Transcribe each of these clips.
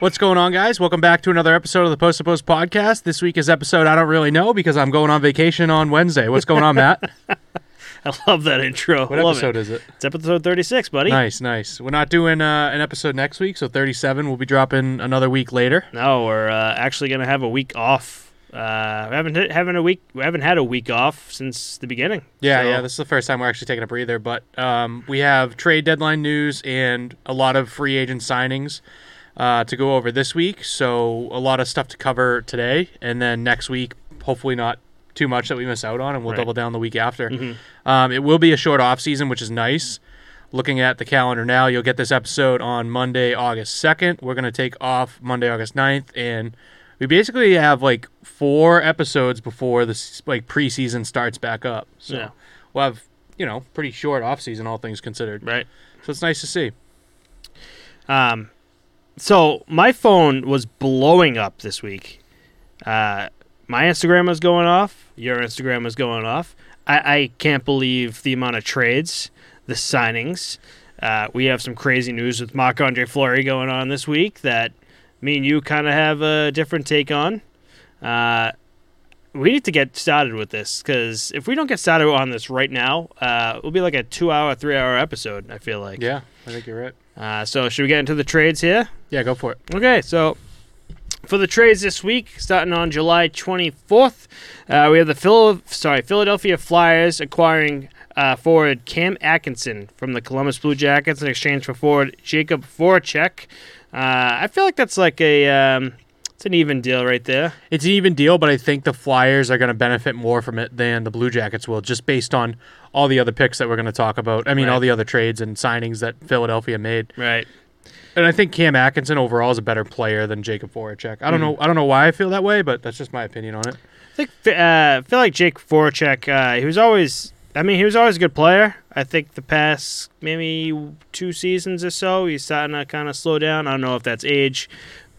What's going on, guys? Welcome back to another episode of the Post to Post podcast. This week is episode I don't really know because I'm going on vacation on Wednesday. What's going on, Matt? I love that intro. What love episode it. is it? It's episode 36, buddy. Nice, nice. We're not doing uh, an episode next week, so 37 will be dropping another week later. No, we're uh, actually going to have a week off. Uh, we haven't had- having a week. We haven't had a week off since the beginning. Yeah, So- yeah. This is the first time we're actually taking a breather, but um, we have trade deadline news and a lot of free agent signings uh, to go over this week. So a lot of stuff to cover today, and then next week, hopefully not too much that we miss out on, and we'll Right. double down the week after. Mhm. Um, it will be a short off season, which is nice. Looking at the calendar now, you'll get this episode on Monday, August 2nd. We're going to take off Monday, August 9th, and we basically have like four episodes before this like preseason starts back up. So Yeah. we'll have, you know, pretty short off season, all things considered. Right. So it's nice to see. Um, so my phone was blowing up this week. Uh, my Instagram was going off. Your Instagram was going off. I, I can't believe the amount of trades, the signings. Uh, we have some crazy news with Marc Andre Fleury going on this week that me and you kind of have a different take on. Uh, we need to get started with this because if we don't get started on this right now, uh, it'll be like a two-hour, three-hour episode. I feel like. Yeah, I think you're right. Uh, so should we get into the trades here? Yeah, go for it. Okay, so for the trades this week, starting on July 24th, uh, we have the Phil- sorry Philadelphia Flyers acquiring uh, forward Cam Atkinson from the Columbus Blue Jackets in exchange for forward Jacob Voracek. Uh, I feel like that's like a um, it's an even deal right there. It's an even deal, but I think the Flyers are going to benefit more from it than the Blue Jackets will, just based on all the other picks that we're going to talk about. I mean, Right. all the other trades and signings that Philadelphia made. Right. And I think Cam Atkinson overall is a better player than Jacob Voracek. I don't know. I don't know why I feel that way, but that's just my opinion on it. I think uh, I feel like Jake Voracek. Uh, he was always. I mean, he was always a good player. I think the past maybe two seasons or so, he's starting to kind of slow down. I don't know if that's age,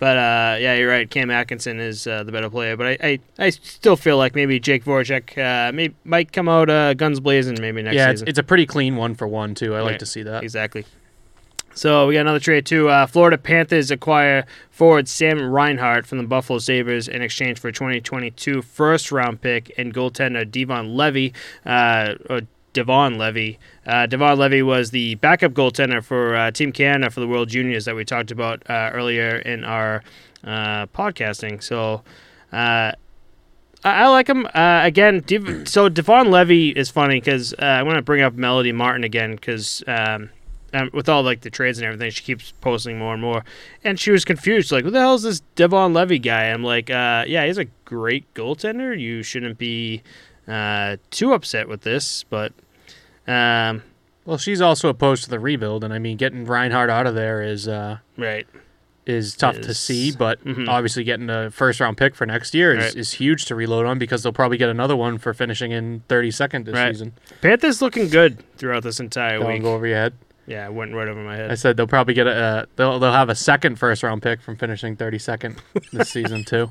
but uh, yeah, you're right. Cam Atkinson is uh, the better player, but I, I, I still feel like maybe Jake Voracek uh, may, might come out uh, guns blazing maybe next year. yeah, it's, season. it's a pretty clean one for one too. I like to see that. Exactly. So we got another trade too. Uh, Florida Panthers acquire forward Sam Reinhart from the Buffalo Sabres in exchange for 2022 first round pick and goaltender Devon Levi. Uh, or Devon Levi. Uh, Devon Levi was the backup goaltender for uh, Team Canada for the World Juniors that we talked about uh, earlier in our uh, podcasting. So. Uh, I I like him uh, again. Dev- so Devon Levi is funny because I want to bring up Melody Martin again because um, with all like the trades and everything, she keeps posting more and more, and she was confused like, "Who the hell is this Devon Levi guy?" I'm like, "Yeah, he's a great goaltender. You shouldn't be uh, too upset with this, but." Um, Well, she's also opposed to the rebuild, and I mean, getting Reinhart out of there is uh, right, is tough to see. But Mhm. obviously, getting a first round pick for next year is, Right. is huge to reload on because they'll probably get another one for finishing in 32nd this Right. season. Panthers looking good throughout this entire Don't week. go over your head. Yeah, it went right over my head. I said they'll probably get a uh, they'll they'll have a second first round pick from finishing 32nd this season too.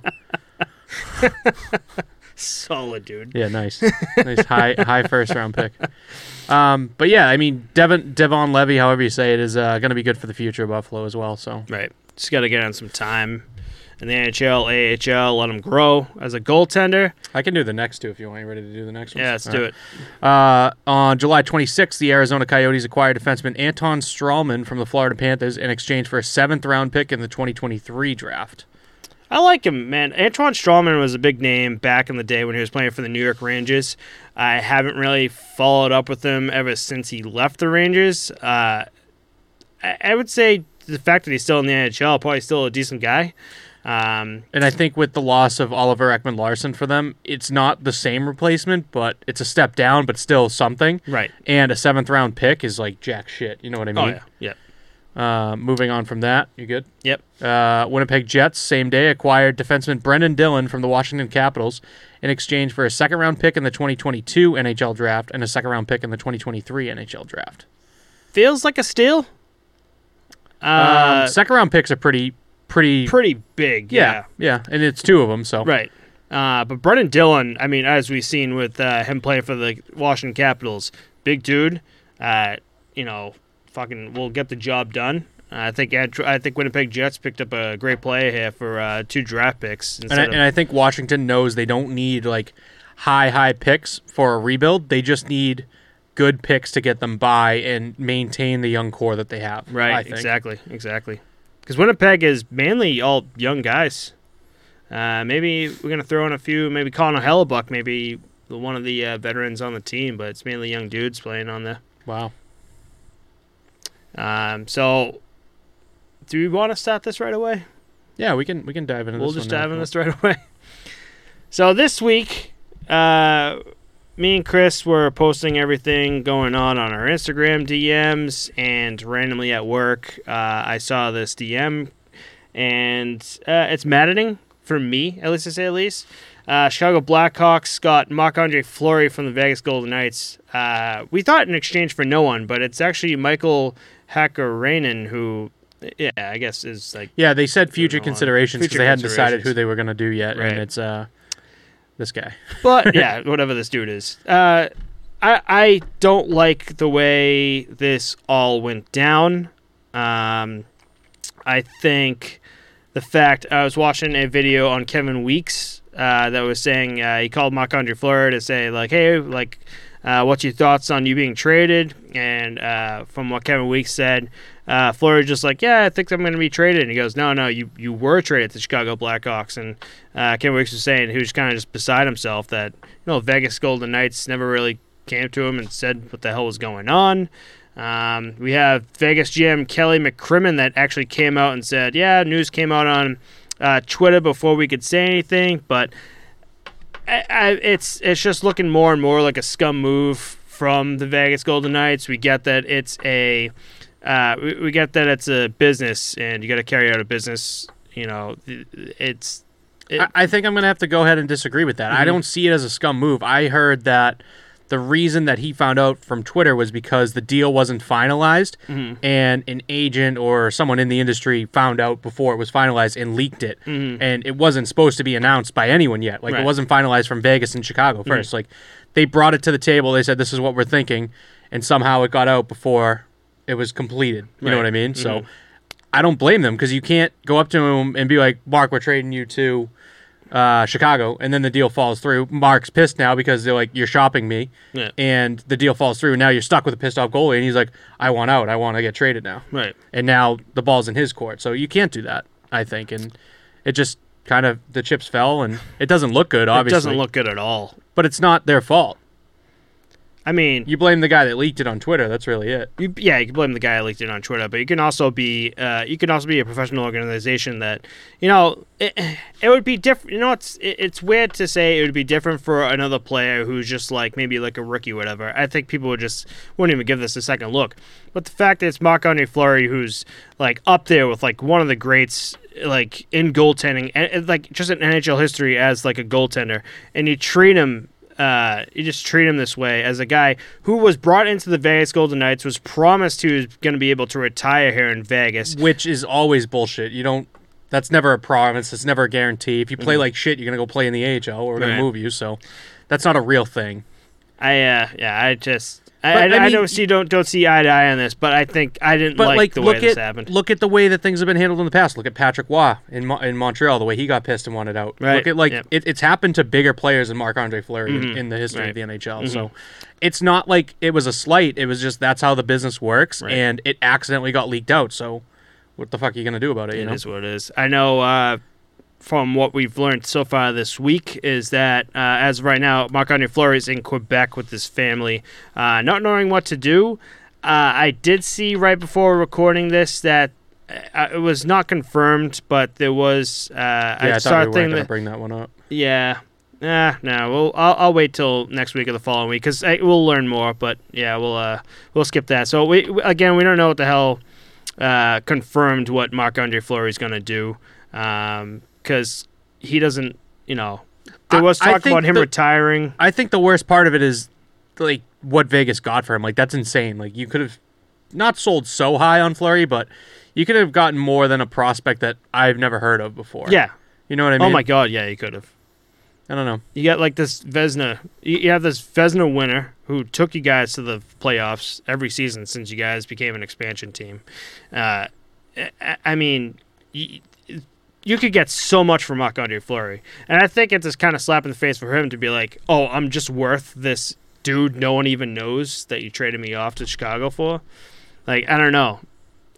Solid, dude. Yeah, nice, nice high high first round pick. Um, but yeah, I mean Devon Devon Levi, however you say it, is uh, going to be good for the future of Buffalo as well. So Right. Just got to get on some time in the NHL, AHL, let him grow as a goaltender. I can do the next two if you want. You ready to do the next one? Yeah, let's do it. Uh, on July 26th, the Arizona Coyotes acquired defenseman Anton Stralman from the Florida Panthers in exchange for a seventh round pick in the 2023 draft. I like him, man. Antoine Stralman was a big name back in the day when he was playing for the New York Rangers. I haven't really followed up with him ever since he left the Rangers. Uh, I, I would say the fact that he's still in the NHL, probably still a decent guy. Um, And I think with the loss of Oliver Ekman Larsson for them, it's not the same replacement, but it's a step down, but still something. right. And a seventh round pick is like jack shit. You know what I mean? Oh, yeah. Yep. Uh, moving on from that, you good? Yep. Uh, Winnipeg Jets, same day, acquired defenseman Brendan Dillon from the Washington Capitals in exchange for a second round pick in the 2022 NHL draft and a second round pick in the 2023 NHL draft. Feels like a steal. Uh, um, second round picks are pretty, pretty, pretty big. yeah, yeah, and it's two of them. So Right. Uh, but Brendan Dillon, I mean, as we've seen with uh, him playing for the Washington Capitals, big dude, uh, you know, fucking will get the job done. I think I think Winnipeg Jets picked up a great player here for uh, two draft picks. And I, of, and I think Washington knows they don't need like high high picks for a rebuild. They just need good picks to get them by and maintain the young core that they have. right, exactly, exactly. Because Winnipeg is mainly all young guys. Uh, maybe we're gonna throw in a few. Maybe Connor Hellebuyck, maybe one of the uh, veterans on the team, but it's mainly young dudes playing on the. Wow. Um, so, do we want to start this right away? Yeah, we can we can dive into we'll this. just one dive into this right away. So this week, uh, me and Chris were posting everything going on on our Instagram DMs, and randomly at work, uh, I saw this DM, and uh, it's maddening for me, at least to say at least. Uh, Chicago Blackhawks got Marc Andre Fleury from the Vegas Golden Knights. Uh, we thought in exchange for no one, but it's actually Michael Hakkarainen who, yeah, I guess is like Yeah, they said future considerations because they hadn't decided who they were going to do yet, Right. and it's uh this guy. But yeah, whatever this dude is. Uh, I I don't like the way this all went down. Um, I think the fact I was watching a video on Kevin Weeks uh, that was saying uh, he called Marc Andre Fleury to say like, hey, like, uh, what's your thoughts on you being traded? And uh, from what Kevin Weeks said, uh, Fleury just like, yeah, I think I'm going to be traded. And he goes, no, no, you you were traded to the Chicago Blackhawks. And uh, Kevin Weeks was saying he was kind of just beside himself that you know Vegas Golden Knights never really came to him and said what the hell was going on. Um, we have Vegas GM Kelly McCrimmon that actually came out and said, yeah, news came out on uh, Twitter before we could say anything, but I, I, it's it's just looking more and more like a scum move from the Vegas Golden Knights. We get that it's a uh, we, we get that it's a business and you got to carry out a business. You know, it's it, I, I think I'm going to have to go ahead and disagree with that. I Mhm. don't see it as a scum move. I heard that the reason that he found out from Twitter was because the deal wasn't finalized Mhm. and an agent or someone in the industry found out before it was finalized and leaked it. Mhm. And it wasn't supposed to be announced by anyone yet. Like Right. it wasn't finalized from Vegas and Chicago 1st Like they brought it to the table. They said this is what we're thinking and somehow it got out before it was completed. You know what I mean? So Mhm. I don't blame them because you can't go up to him and be like, "Mark, we're trading you to uh, Chicago," and then the deal falls through. Mark's pissed now because they're like, "You're shopping me," Yeah. and the deal falls through. And now you're stuck with a pissed off goalie, and he's like, "I want out. I want to get traded now." right. And now the ball's in his court, so you can't do that. I think, and it just kind of the chips fell, and it doesn't look good. Obviously, It doesn't look good at all. but it's not their fault. I mean, You blame the guy that leaked it on Twitter. That's really it. you, yeah, you can blame the guy that leaked it on Twitter, but you can also be uh, you can also be a professional organization that you know it, it would be different. You know, it's it, it's weird to say it would be different for another player who's just like maybe like a rookie, or whatever. I think people would just wouldn't even give this a second look. But the fact that it's Marc Andre Fleury who's like up there with like one of the greats like in goaltending and and, like just in NHL history as like a goaltender, and you treat him uh, you just treat him this way as a guy who was brought into the Vegas Golden Knights, was promised he was going to be able to retire here in Vegas. which is always bullshit. You don't. That's never a promise. It's never a guarantee. If you play like shit, you're gonna go play in the AHL, or we're gonna Mm-hmm. Right. move you. So that's not a real thing. I uh, yeah, I just I, I, I I mean, don't see don't don't see eye to eye on this, but I think I didn't like, like, the way this happened. look at the way that things have been handled in the past. Look at Patrick Roy in Mo- in Montreal, the way he got pissed and wanted out. Right. Look at like Yep. it, it's happened to bigger players than Marc Andre Fleury in- Mhm. in the history Right. of the NHL. So it's not like it was a slight. It was just that's how the business works, Right. and it accidentally got leaked out. So what the fuck are you gonna do about it? You know. is what it is. I know uh, from what we've learned so far this week is that uh, as of right now, Marc Andre Fleury is in Quebec with his family, uh, not knowing what to do. Uh, I did see right before recording this that uh, it was not confirmed, but there was. Uh, yeah, I, I thought we were gonna bring that one up. yeah. Nah, no. Well, I'll, I'll wait till next week or the following week because we'll learn more. But yeah, we'll uh we'll skip that. So we again we don't know what the hell uh confirmed what Marc Andre Fleury is gonna do um because he doesn't you know there was I talk about him the- retiring. I think the worst part of it is like what Vegas got for him. Like that's insane. Like you could have not sold so high on Fleury, but you could have gotten more than a prospect that I've never heard of before. Yeah. you know what I mean. Oh my God. Yeah, you could have. I don't know. You got like this Vezina. You have this Vezina winner who took you guys to the playoffs every season since you guys became an expansion team. Uh, I- I mean, you, could get so much from Marc-Andre Fleury, and I think it's this kind of slap in the face for him to be like, "Oh, I'm just worth this dude. No one even knows that you traded me off to Chicago for." Like, I don't know.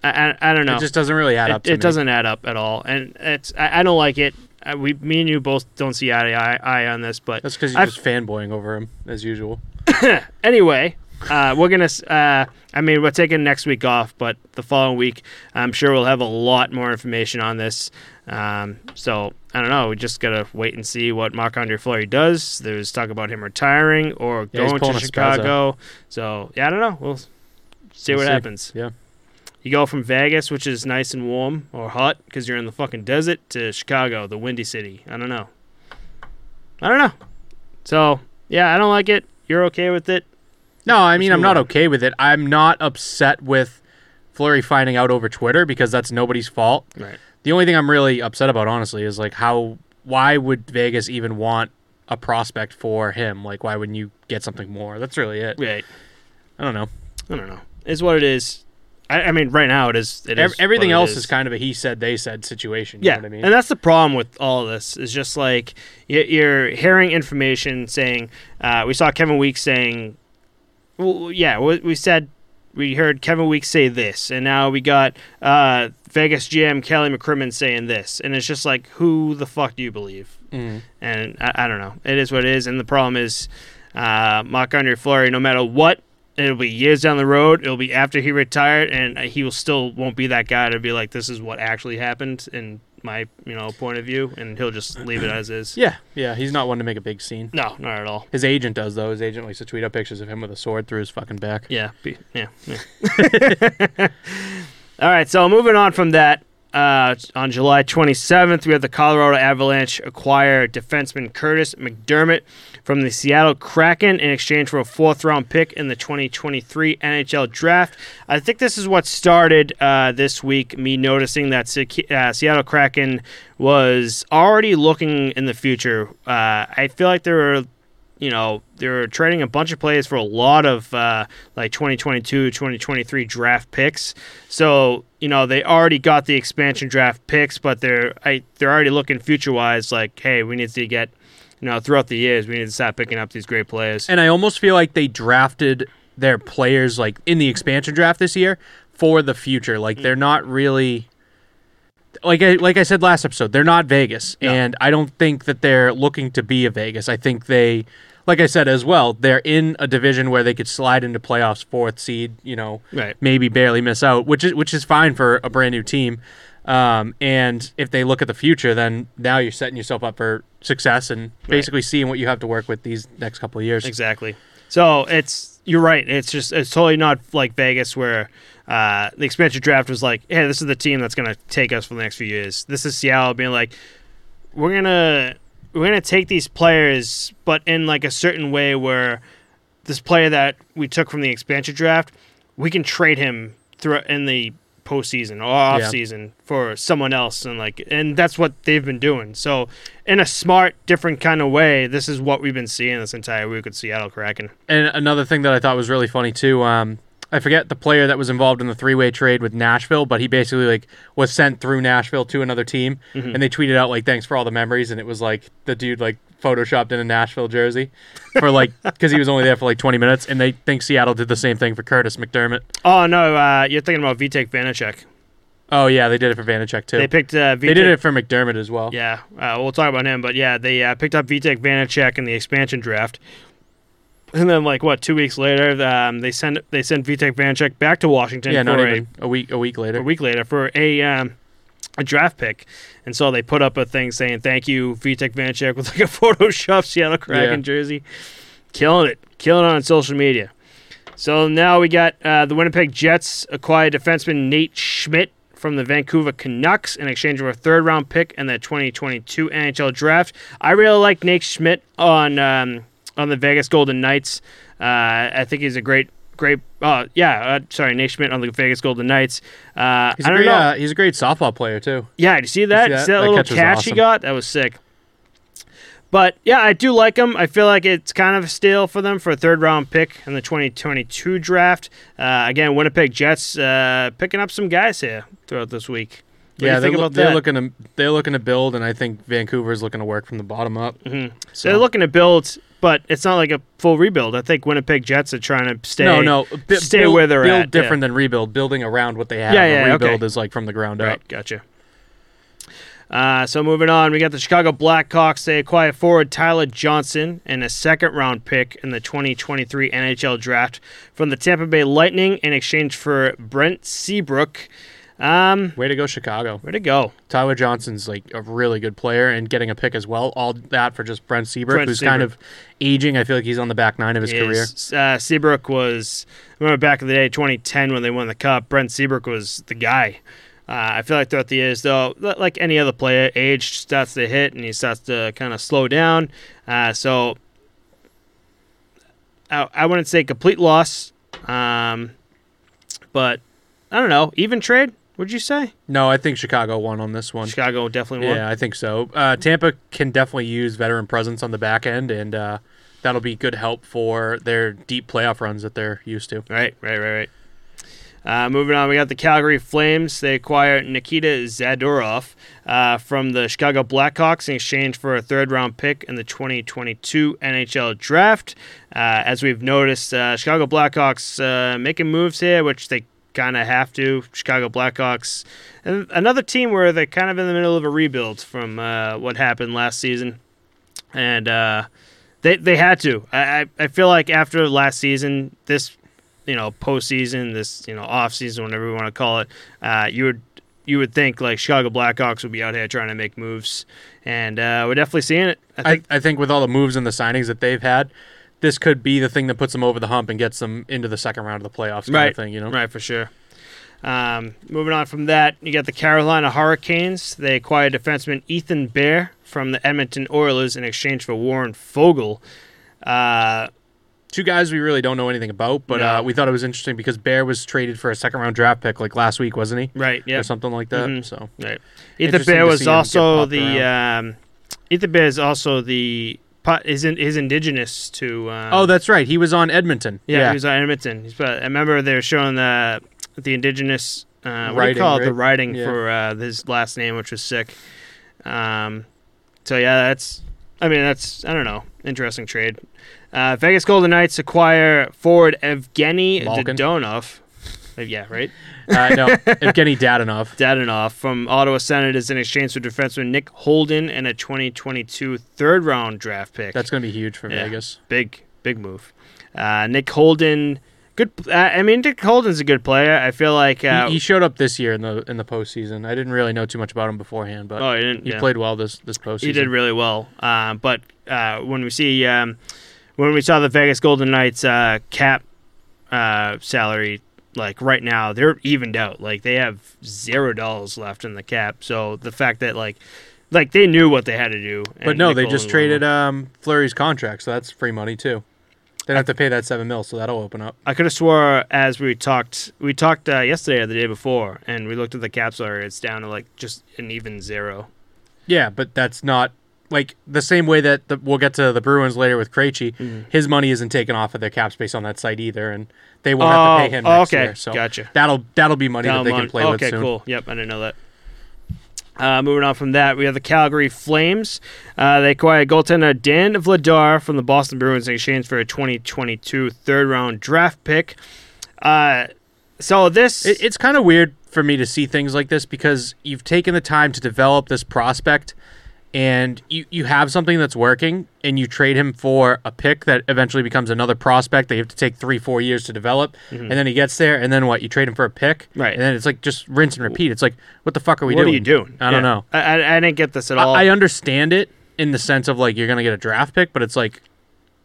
I I, I don't know. It just doesn't really add it, up. To it me. doesn't add up at all, and it's I, I don't like it. Uh, we, me and you both don't see eye to eye, eye on this, but That's because you're I've- just fanboying over him as usual. anyway, uh, we're gonna. Uh, I mean, we're taking next week off, but the following week, I'm sure we'll have a lot more information on this. Um, so I don't know. We just gotta wait and see what Marc Andre Fleury does. There's talk about him retiring or Yeah, going to. Chicago. So yeah, I don't know. We'll see We'll what see. happens. Yeah. You go from Vegas, which is nice and warm or hot because you're in the fucking desert, to Chicago, the windy city. I don't know. I don't know. So yeah, I don't like it. You're okay with it? No, I mean I'm not okay with it. I'm not upset with Fleury finding out over Twitter because that's nobody's fault. Right. The only thing I'm really upset about, honestly, is like how why would Vegas even want a prospect for him? Like, why wouldn't you get something more? That's really it. Right. I don't know. I don't know. It's what it is. I, I mean, right now it is. It is everything else is. is. kind of a he said they said situation. You Yeah, know what I mean? and that's the problem with all of this. Is just like you're hearing information saying. Uh, we saw Kevin Weeks saying, "Well, yeah, we, we said we heard Kevin Weeks say this, and now we got uh, Vegas GM Kelly McCrimmon saying this, and it's just like, who the fuck do you believe? Mhm. And I, I don't know. It is what it is, and the problem is, uh, Andre Fleury, no matter what. It'll be years down the road. It'll be after he retired, and he will still won't be that guy to be like, "This is what actually happened," in my you know point of view, and he'll just leave it as is. Yeah, yeah. He's not one to make a big scene. No, not at all. His agent does though. His agent likes to tweet out pictures of him with a sword through his fucking back. Yeah, be, yeah. yeah. all right, so moving on from that. Uh, on July 27th, we have the Colorado Avalanche acquire defenseman Kurtis MacDermid from the Seattle Kraken in exchange for a fourth round pick in the 2023 NHL draft. I think this is what started uh, this week, me noticing that uh, Seattle Kraken was already looking in the future. Uh, I feel like there were you know, they're trading a bunch of players for a lot of uh, like 2022, 2023 draft picks. So, you know, they already got the expansion draft picks, but they're I, they're already looking future wise like, hey, we need to get, you know, throughout the years, we need to start picking up these great players. And I almost feel like they drafted their players like in the expansion draft this year for the future. Like they're not really like I like I said last episode, they're not Vegas. No. And I don't think that they're looking to be a Vegas. I think they like I said as well, they're in a division where they could slide into playoffs fourth seed, you know, Right. maybe barely miss out, which is which is fine for a brand new team. Um, and if they look at the future, then now you're setting yourself up for success and basically seeing what you have to work with these next couple of years. Exactly. So it's you're right. It's just it's totally not like Vegas where uh, the expansion draft was like, hey, this is the team that's gonna take us for the next few years. This is Seattle being like, we're gonna we're gonna take these players, but in like a certain way where this player that we took from the expansion draft, we can trade him through in the postseason or off Yeah. season for someone else and like and that's what they've been doing. So in a smart, different kind of way, this is what we've been seeing this entire week with Seattle Kraken. And another thing that I thought was really funny too, um, I forget the player that was involved in the three-way trade with Nashville, but he basically like was sent through Nashville to another team, Mhm. and they tweeted out like thanks for all the memories, and it was like the dude like photoshopped in a Nashville jersey for like because he was only there for like 20 minutes, and they think Seattle did the same thing for Kurtis MacDermid. Oh no, uh, you're thinking about Vitek Vanecek. Oh yeah, they did it for Vanecek too. They picked uh, Vitek. They did it for MacDermid as well. Yeah, uh, we'll talk about him, but yeah, they uh, picked up Vitek Vanecek in the expansion draft, and then like what two weeks later, um, they send they sent Vitek Vanecek back to Washington Yeah, for not a, a week. A week later. a week later for a um, a draft pick, and so they put up a thing saying thank you Vitek Vanecek with like a Photoshop Seattle Kraken Yeah. jersey, killing it, killing it on social media. So now we got uh, the Winnipeg Jets acquired defenseman Nate Schmidt from the Vancouver Canucks in exchange for a third round pick in the 2022 NHL draft. I really like Nate Schmidt on um, on the Vegas Golden Knights. Uh, I think he's a great, great. Oh yeah, uh, sorry, Nate Schmidt on the Vegas Golden Knights. Uh, He's I a don't great. know. Uh, he's a great softball player too. Yeah, did you see that? see that? That, That little catch catch, was he got? That was sick. But yeah, I do like him. I feel like it's kind of a steal for them for a third round pick in the 2022 draft. Uh, again, Winnipeg Jets uh, picking up some guys here throughout this week. What yeah, you about they're looking to they're looking to build, and I think Vancouver's looking to work from the bottom up. Mhm. So They're looking to build, but it's not like a full rebuild. I think Winnipeg Jets are trying to stay. no, no, bi- stay build, where they're build at, different than rebuild. Building around what they have. Yeah, A yeah, rebuild okay. is like from the ground up. Gotcha. Uh, so moving on, we got the Chicago Blackhawks. They acquire forward Tyler Johnson and a second round pick in the 2023 NHL draft from the Tampa Bay Lightning in exchange for Brent Seabrook. Um, Way to go, Chicago. Way to go? Tyler Johnson's like a really good player and getting a pick as well. All that for just Brent Seabrook, Brent who's kind of aging. I feel like he's on the back nine of his career. Uh, Seabrook was, I remember back in the day, 2010, when they won the Cup, Brent Seabrook was the guy. Uh, I feel like throughout the years, though, like any other player, age starts to hit and he starts to kind of slow down. Uh, so I, I wouldn't say complete loss, um, but I don't know. Even trade, would you say? No, I think Chicago won on this one. Chicago definitely won. Yeah, I think so. Uh, Tampa can definitely use veteran presence on the back end, and uh, that'll be good help for their deep playoff runs that they're used to. Right, right, right, right. Uh, moving on, we got the Calgary Flames. They acquire Nikita Zadorov uh, from the Chicago Blackhawks in exchange for a third round pick in the 2022 NHL draft. Uh, as we've noticed, uh, Chicago Blackhawks uh, making moves here, which they kind of have to. Chicago Blackhawks, and another team where they're kind of in the middle of a rebuild from uh, what happened last season. And uh, they they had to. I, I feel like after last season, this you know postseason, this you know off season, whatever you want to call it, uh, you would you would think like Chicago Blackhawks would be out here trying to make moves, and uh, we're definitely seeing it. I I, I think with all the moves and the signings that they've had, this could be the thing that puts them over the hump and gets them into the second round of the playoffs kind Right. of thing, you know? right for sure. Um, moving on from that, you got the Carolina Hurricanes. They acquired defenseman Ethan Bear from the Edmonton Oilers in exchange for Warren Fogle. Uh, Two guys we really don't know anything about, but No. uh, we thought it was interesting because Bear was traded for a second round draft pick like last week, wasn't he? right, yeah. Or something like that. Mhm. So Right. Ethan Bear was see him get also the um, Ethan Bear is also the po- is in, is indigenous to. Um, Oh, that's right. He was on Edmonton. yeah, Yeah. he was on Edmonton. He's, I remember they were showing the the indigenous uh, what do you call it? The writing Yeah. for uh, his last name, which was sick. Um, so yeah, that's. I mean, that's I don't know, interesting trade. Uh, Vegas Golden Knights acquire forward Evgeny Malkin. Dodonov. Uh, Yeah, right. Uh, no, Evgeny Dadonov. Dadonov from Ottawa Senators in exchange for defenseman Nick Holden and a 2022 third round draft pick. That's going to be huge for Yeah. Vegas. big, big move. Uh, Nick Holden, good. Uh, I mean, Nick Holden's a good player. I feel like. Uh, he, he showed up this year in the in the postseason. I didn't really know too much about him beforehand, but oh, he he yeah. played well this this postseason. He did really well. Uh, but uh, when we see um, when we saw the Vegas Golden Knights uh, cap uh, salary, like right now, they're evened out. Like they have zero dollars left in the cap. So the fact that like like they knew what they had to do. But no, they just traded um, Fleury's contract, so that's free money too. They don't have to pay that seven mil, so that'll open up. I could have swore as we talked, we talked uh, yesterday or the day before, and we looked at the cap salary. It's down to like just an even zero. Yeah, but that's not like the same way that the, we'll get to the Bruins later with Krejci. Mm-hmm. His money isn't taken off of their cap space on that site either, and they won't have to pay him oh, next okay, year. So gotcha. that'll that'll be money Down that they one. can play okay, with soon. cool. Yep, I didn't know that. Uh, moving on from that, we have the Calgary Flames. Uh, they acquired goaltender Dan Vladar from the Boston Bruins in exchange for a 2022 third round draft pick. Uh, so this, It, it's kind of weird for me to see things like this because you've taken the time to develop this prospect and you, you have something that's working and you trade him for a pick that eventually becomes another prospect that you have to take three, four years to develop. And then he gets there and then what? You trade him for a pick? Mm-hmm. Right. And then it's like just rinse and repeat. It's like, what the fuck are we what doing? What are you doing? I don't know. I, I, I didn't get this at I, all. I understand it in the sense of like you're going to get a draft pick, but it's like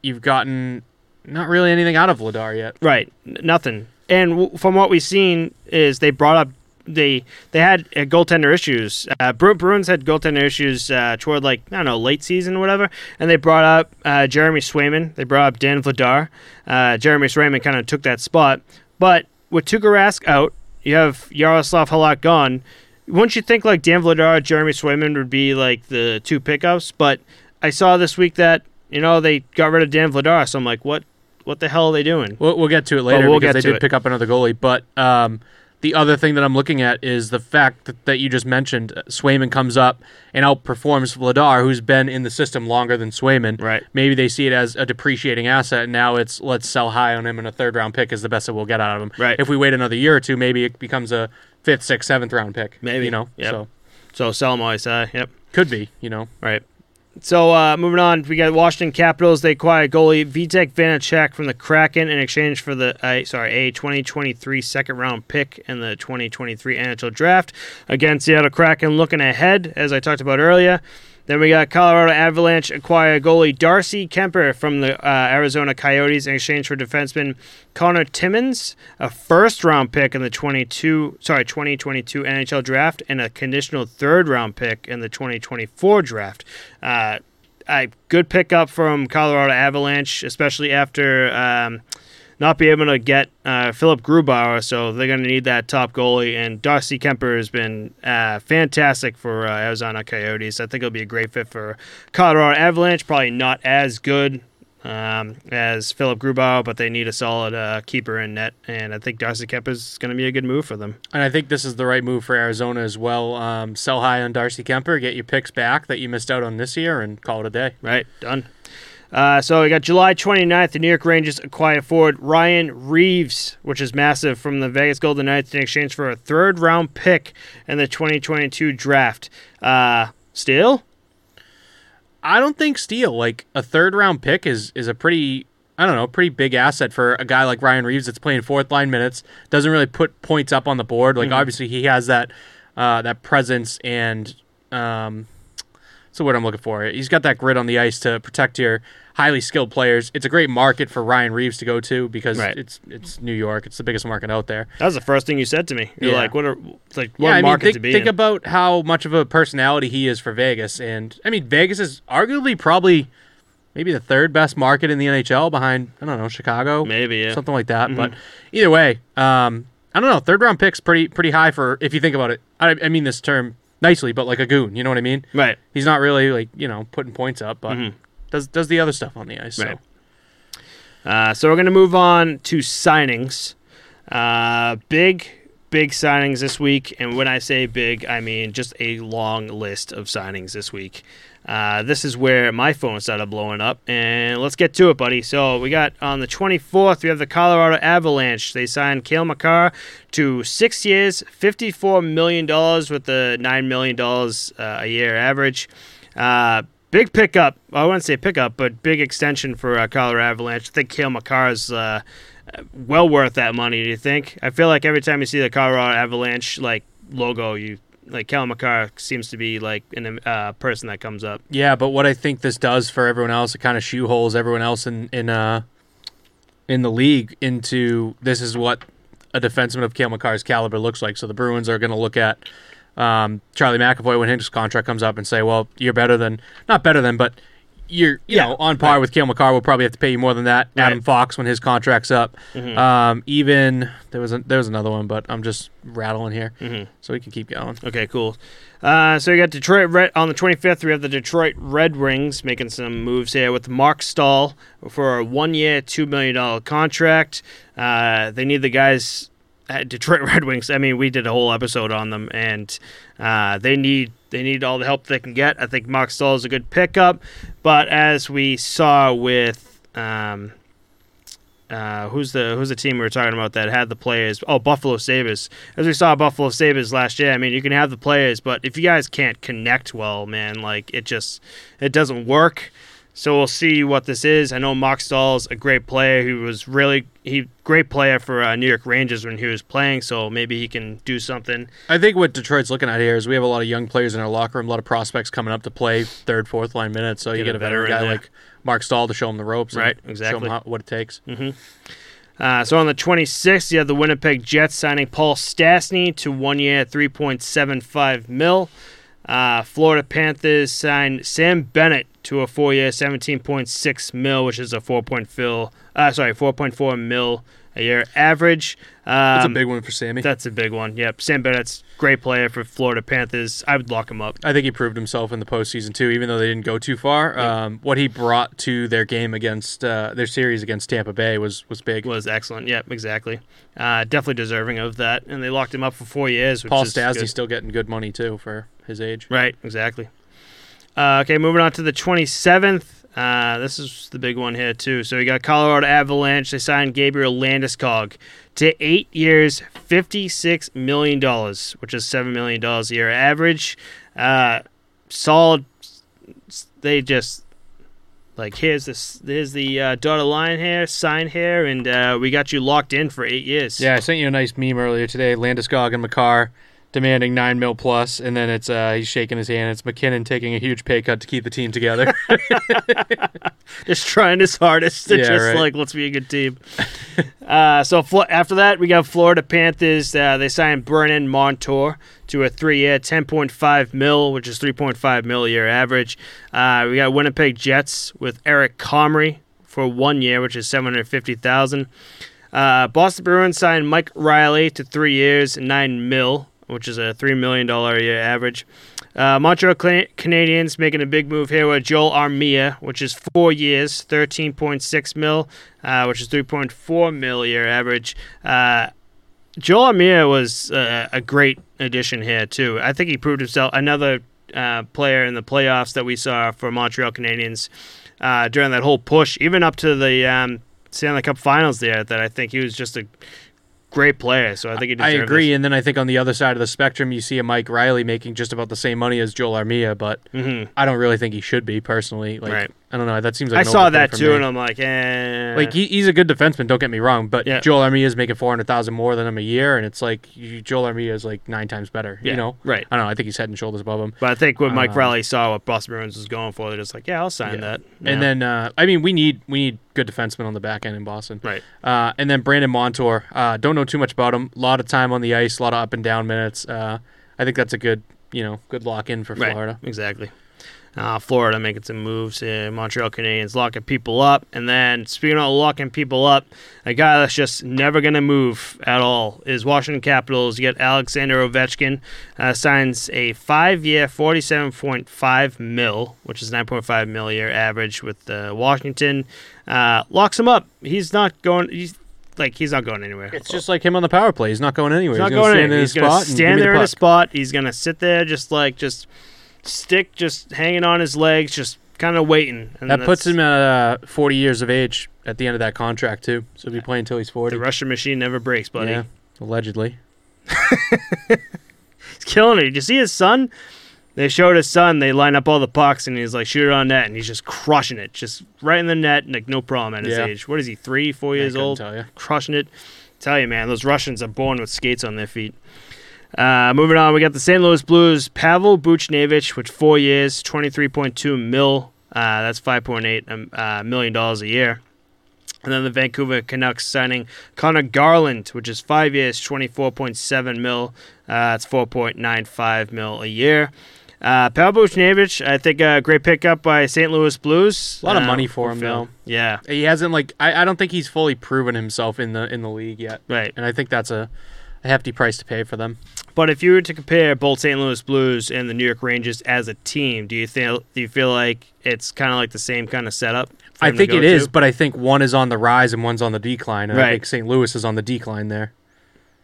you've gotten not really anything out of Ladar yet. Right, N- nothing. And w- from what we've seen is they brought up they they had uh, goaltender issues. Uh, Bru- Bruins had goaltender issues uh, toward like I don't know late season or whatever, and they brought up uh, Jeremy Swayman. They brought up Dan Vladar. Uh, Jeremy Swayman kind of took that spot, but with Tuukka Rask out, you have Yaroslav Halak gone. Wouldn't you think like Dan Vladar, Jeremy Swayman would be like the two pickups? But I saw this week that you know they got rid of Dan Vladar, so I'm like, what what the hell are they doing? We'll, we'll get to it later we'll because get they did it. pick up another goalie. But um, the other thing that I'm looking at is the fact that, that you just mentioned. uh, Swayman comes up and outperforms Vladar, who's been in the system longer than Swayman. Right. Maybe they see it as a depreciating asset, and now it's let's sell high on him, and a third round pick is the best that we'll get out of him. Right. If we wait another year or two, maybe it becomes a fifth, sixth, seventh round pick. Maybe. You know. Yep. So So sell them always high. Yep. could be. You know. Right. So uh, moving on, we got Washington Capitals. They acquired goalie Vitek Vanecek from the Kraken in exchange for the uh, sorry a 2023 second round pick in the 2023 NHL draft. Again, Seattle Kraken looking ahead, as I talked about earlier. Then we got Colorado Avalanche acquire goalie Darcy Kuemper from the uh, Arizona Coyotes in exchange for defenseman Conor Timmins, a first round pick in the 22 sorry 2022 NHL draft, and a conditional third round pick in the 2024 draft. Uh, a good pickup from Colorado Avalanche, especially after um, not be able to get uh, Philipp Grubauer, so they're going to need that top goalie. And Darcy Kuemper has been uh, fantastic for uh, Arizona Coyotes. I think it'll be a great fit for Colorado Avalanche. Probably not as good um, as Philipp Grubauer, but they need a solid uh, keeper in net, and I think Darcy Kuemper is going to be a good move for them. And I think this is the right move for Arizona as well. Um, sell high on Darcy Kuemper, get your picks back that you missed out on this year, and call it a day. Right, done. Uh, so we got July 29th, the New York Rangers acquire forward Ryan Reaves, which is massive, from the Vegas Golden Knights in exchange for a third round pick in the 2022 draft. Uh, still? I don't think steal, like a third round pick, is is a pretty I don't know, pretty big asset for a guy like Ryan Reaves that's playing fourth line minutes, doesn't really put points up on the board. Like obviously he has that uh, that presence and um, so what I'm looking for. He's got that grit on the ice to protect your highly skilled players. It's a great market for Ryan Reaves to go to because Right. it's it's New York. It's the biggest market out there. That was the first thing you said to me. You're Yeah. like, what are like what yeah, I mean, market think, to be think in? about how much of a personality he is for Vegas, and I mean, Vegas is arguably probably maybe the third best market in the NHL behind I don't know Chicago, Maybe, yeah. something like that. But either way, um, I don't know. Third round picks pretty pretty high for if you think about it. I, I mean this term nicely, but like a goon. You know what I mean? Right. He's not really like you know putting points up, but does does the other stuff on the ice. Right. So Uh, so we're going to move on to signings. Uh, big, big signings this week. And when I say big, I mean just a long list of signings this week. Uh, this is where my phone started blowing up. And let's get to it, buddy. So we got on the 24th, we have the Colorado Avalanche. They signed Cale Makar to six years, $54 million with the $9 million uh, a year average. Uh, big pickup. I wouldn't say pickup, but big extension for uh, Colorado Avalanche. I think Cale Makar is uh, well worth that money. Do you think? I feel like every time you see the Colorado Avalanche like logo, you like Cale Makar seems to be like an uh, person that comes up. Yeah, but what I think this does for everyone else, it kind of shoeholes everyone else in in uh in the league into this is what a defenseman of Cale Makar's caliber looks like. So the Bruins are going to look at um, Charlie McAvoy when his contract comes up and say, "Well, you're better than not better than, but you're you Yeah, know on par right. with Cale Makar. We'll probably have to pay you more than that." Right. Adam Fox when his contract's up. Mm-hmm. Um, even there was a, there was another one, but I'm just rattling here, Mhm. so we can keep going. Okay, cool. Uh, so we got Detroit Red on the 25th. We have the Detroit Red Wings making some moves here with Marc Staal for a one-year, two million dollar contract. Uh, they need the guys at Detroit Red Wings. I mean, we did a whole episode on them, and uh, they need they need all the help they can get. I think Marc Staal is a good pickup, but as we saw with. Um, uh, who's the who's the team we were talking about that had the players? Oh, Buffalo Sabres. As we saw Buffalo Sabres last year, I mean, you can have the players, but if you guys can't connect well, man, like it just it doesn't work. So we'll see what this is. I know Marc Staal's a great player. He was really he great player for uh, New York Rangers when he was playing. So maybe he can do something. I think what Detroit's looking at here is we have a lot of young players in our locker room, a lot of prospects coming up to play third, fourth line minutes. So you Get get a veteran guy there. like Marc Staal to show him the ropes, and Right, Show exactly. him how, what it takes. Uh, so on the 26th, you have the Winnipeg Jets signing Paul Stastny to one year, 3.75 mil. Uh, Florida Panthers signed Sam Bennett to a four year, 17.6 mil, which is a 4. Point fill, uh, sorry, 4.4 mil a year average. Um, That's a big one for Sammy. That's a big one. Yep. Sam Bennett's great player for Florida Panthers. I would lock him up. I think he proved himself in the postseason too, even though they didn't go too far. Yeah. Um, what he brought to their game against uh, their series against Tampa Bay was was big. Was excellent. Yep, exactly. Uh, definitely deserving of that. And they locked him up for four years. Which Paul Stastny's still getting good money too for his age. Right, exactly. Uh, okay, moving on to the 27th. Uh, this is the big one here, too. So we got Colorado Avalanche. They signed Gabriel Landeskog to eight years, $56 million, which is $7 million a year average. Uh, solid. They just. Like here's this, here's the uh, dotted line here, sign here, and uh, we got you locked in for eight years. Yeah, I sent you a nice meme earlier today. Landeskog and McCarr demanding nine mil plus, and then it's uh, he's shaking his hand. It's MacKinnon taking a huge pay cut to keep the team together. just trying his hardest to Yeah, just right. like let's be a good team. uh, so Flo- after that, we got Florida Panthers. Uh, they signed Brandon Montour to a three-year, ten point five mil, which is three point five mil a year average. Uh, we got Winnipeg Jets with Eric Comrie for one year, which is seven hundred fifty thousand. Uh, Boston Bruins signed Mike Reilly to three years, nine mil, which is a three million dollar a year average. Uh, Montreal Cana- Canadiens making a big move here with Joel Armia, which is four years, thirteen point six mil, uh, which is three point four mil a year average. Uh, Joel Armia was a great addition here too. I think he proved himself another uh, player in the playoffs that we saw for Montreal Canadiens uh, during that whole push, even up to the um, Stanley Cup Finals. There, that I think he was just a great player. So I think he I agree, and then I think on the other side of the spectrum, you see a Mike Reilly making just about the same money as Joel Armia, but hmm I don't really think he should be personally. Like, Right. I don't know. That seems like I saw that too, me. and I'm like, eh. Like he, he's a good defenseman. Don't get me wrong, but Yeah. Joel Armia is making four hundred thousand more than him a year, and it's like you, Joel Armia is like nine times better. yeah, You know, right? I don't know. I think he's head and shoulders above him. But I think when Mike Um, Reilly saw what Boston Bruins was going for, they're just like, yeah, I'll sign Yeah. that. Yeah. And then uh, I mean, we need we need good defensemen on the back end in Boston. right, Uh, and then Brandon Montour. Uh, don't know too much about him. A lot of time on the ice, a lot of up and down minutes. Uh, I think that's a good you know good lock in for right, Florida. exactly. Uh, Florida making some moves here. Montreal Canadiens locking people up. And then, speaking of locking people up, a guy that's just never going to move at all is Washington Capitals. You get Alexander Ovechkin, uh, signs a five year, 47.5 mil, which is 9.5 mil year average with uh, Washington. Uh, locks him up. He's not going. He's like he's not going anywhere. It's just like him on the power play. He's not going anywhere. He's not gonna going anywhere. in He's spot and stand the there in a spot. He's gonna sit there, just like just stick, just hanging on his legs, just kind of waiting. And That puts him at uh, 40 years of age at the end of that contract too. So he'll be playing until he's 40. The Russian machine never breaks, buddy. Yeah, allegedly. He's killing it. Did you see his son? They showed his son. They line up all the pucks, and he's like, shoot it on net, and he's just crushing it, just right in the net, like no problem at his Yeah. age. What is he? Three, four years old, Tell you. crushing it. Tell you, man, those Russians are born with skates on their feet. Uh, moving on, we got the St. Louis Blues, Pavel Buchnevich, which four years, twenty three point two mil. Uh, that's five point eight um, uh, million dollars a year. And then the Vancouver Canucks signing Conor Garland, which is five years, twenty four point seven mil. Uh, that's four point nine five mil a year. Uh, Pavel Buchnevich, I think a great pickup by St. Louis Blues. A lot of Uh, money for him, though. Yeah, He hasn't like I, I don't think he's fully proven himself in the in the league yet, right. and I think that's a, a hefty price to pay for them. But if you were to compare both St. Louis Blues and the New York Rangers as a team, do you feel do you feel like it's kind of like the same kind of setup? I think it is, to? but I think one is on the rise and one's on the decline, and I Right. think St. Louis is on the decline there,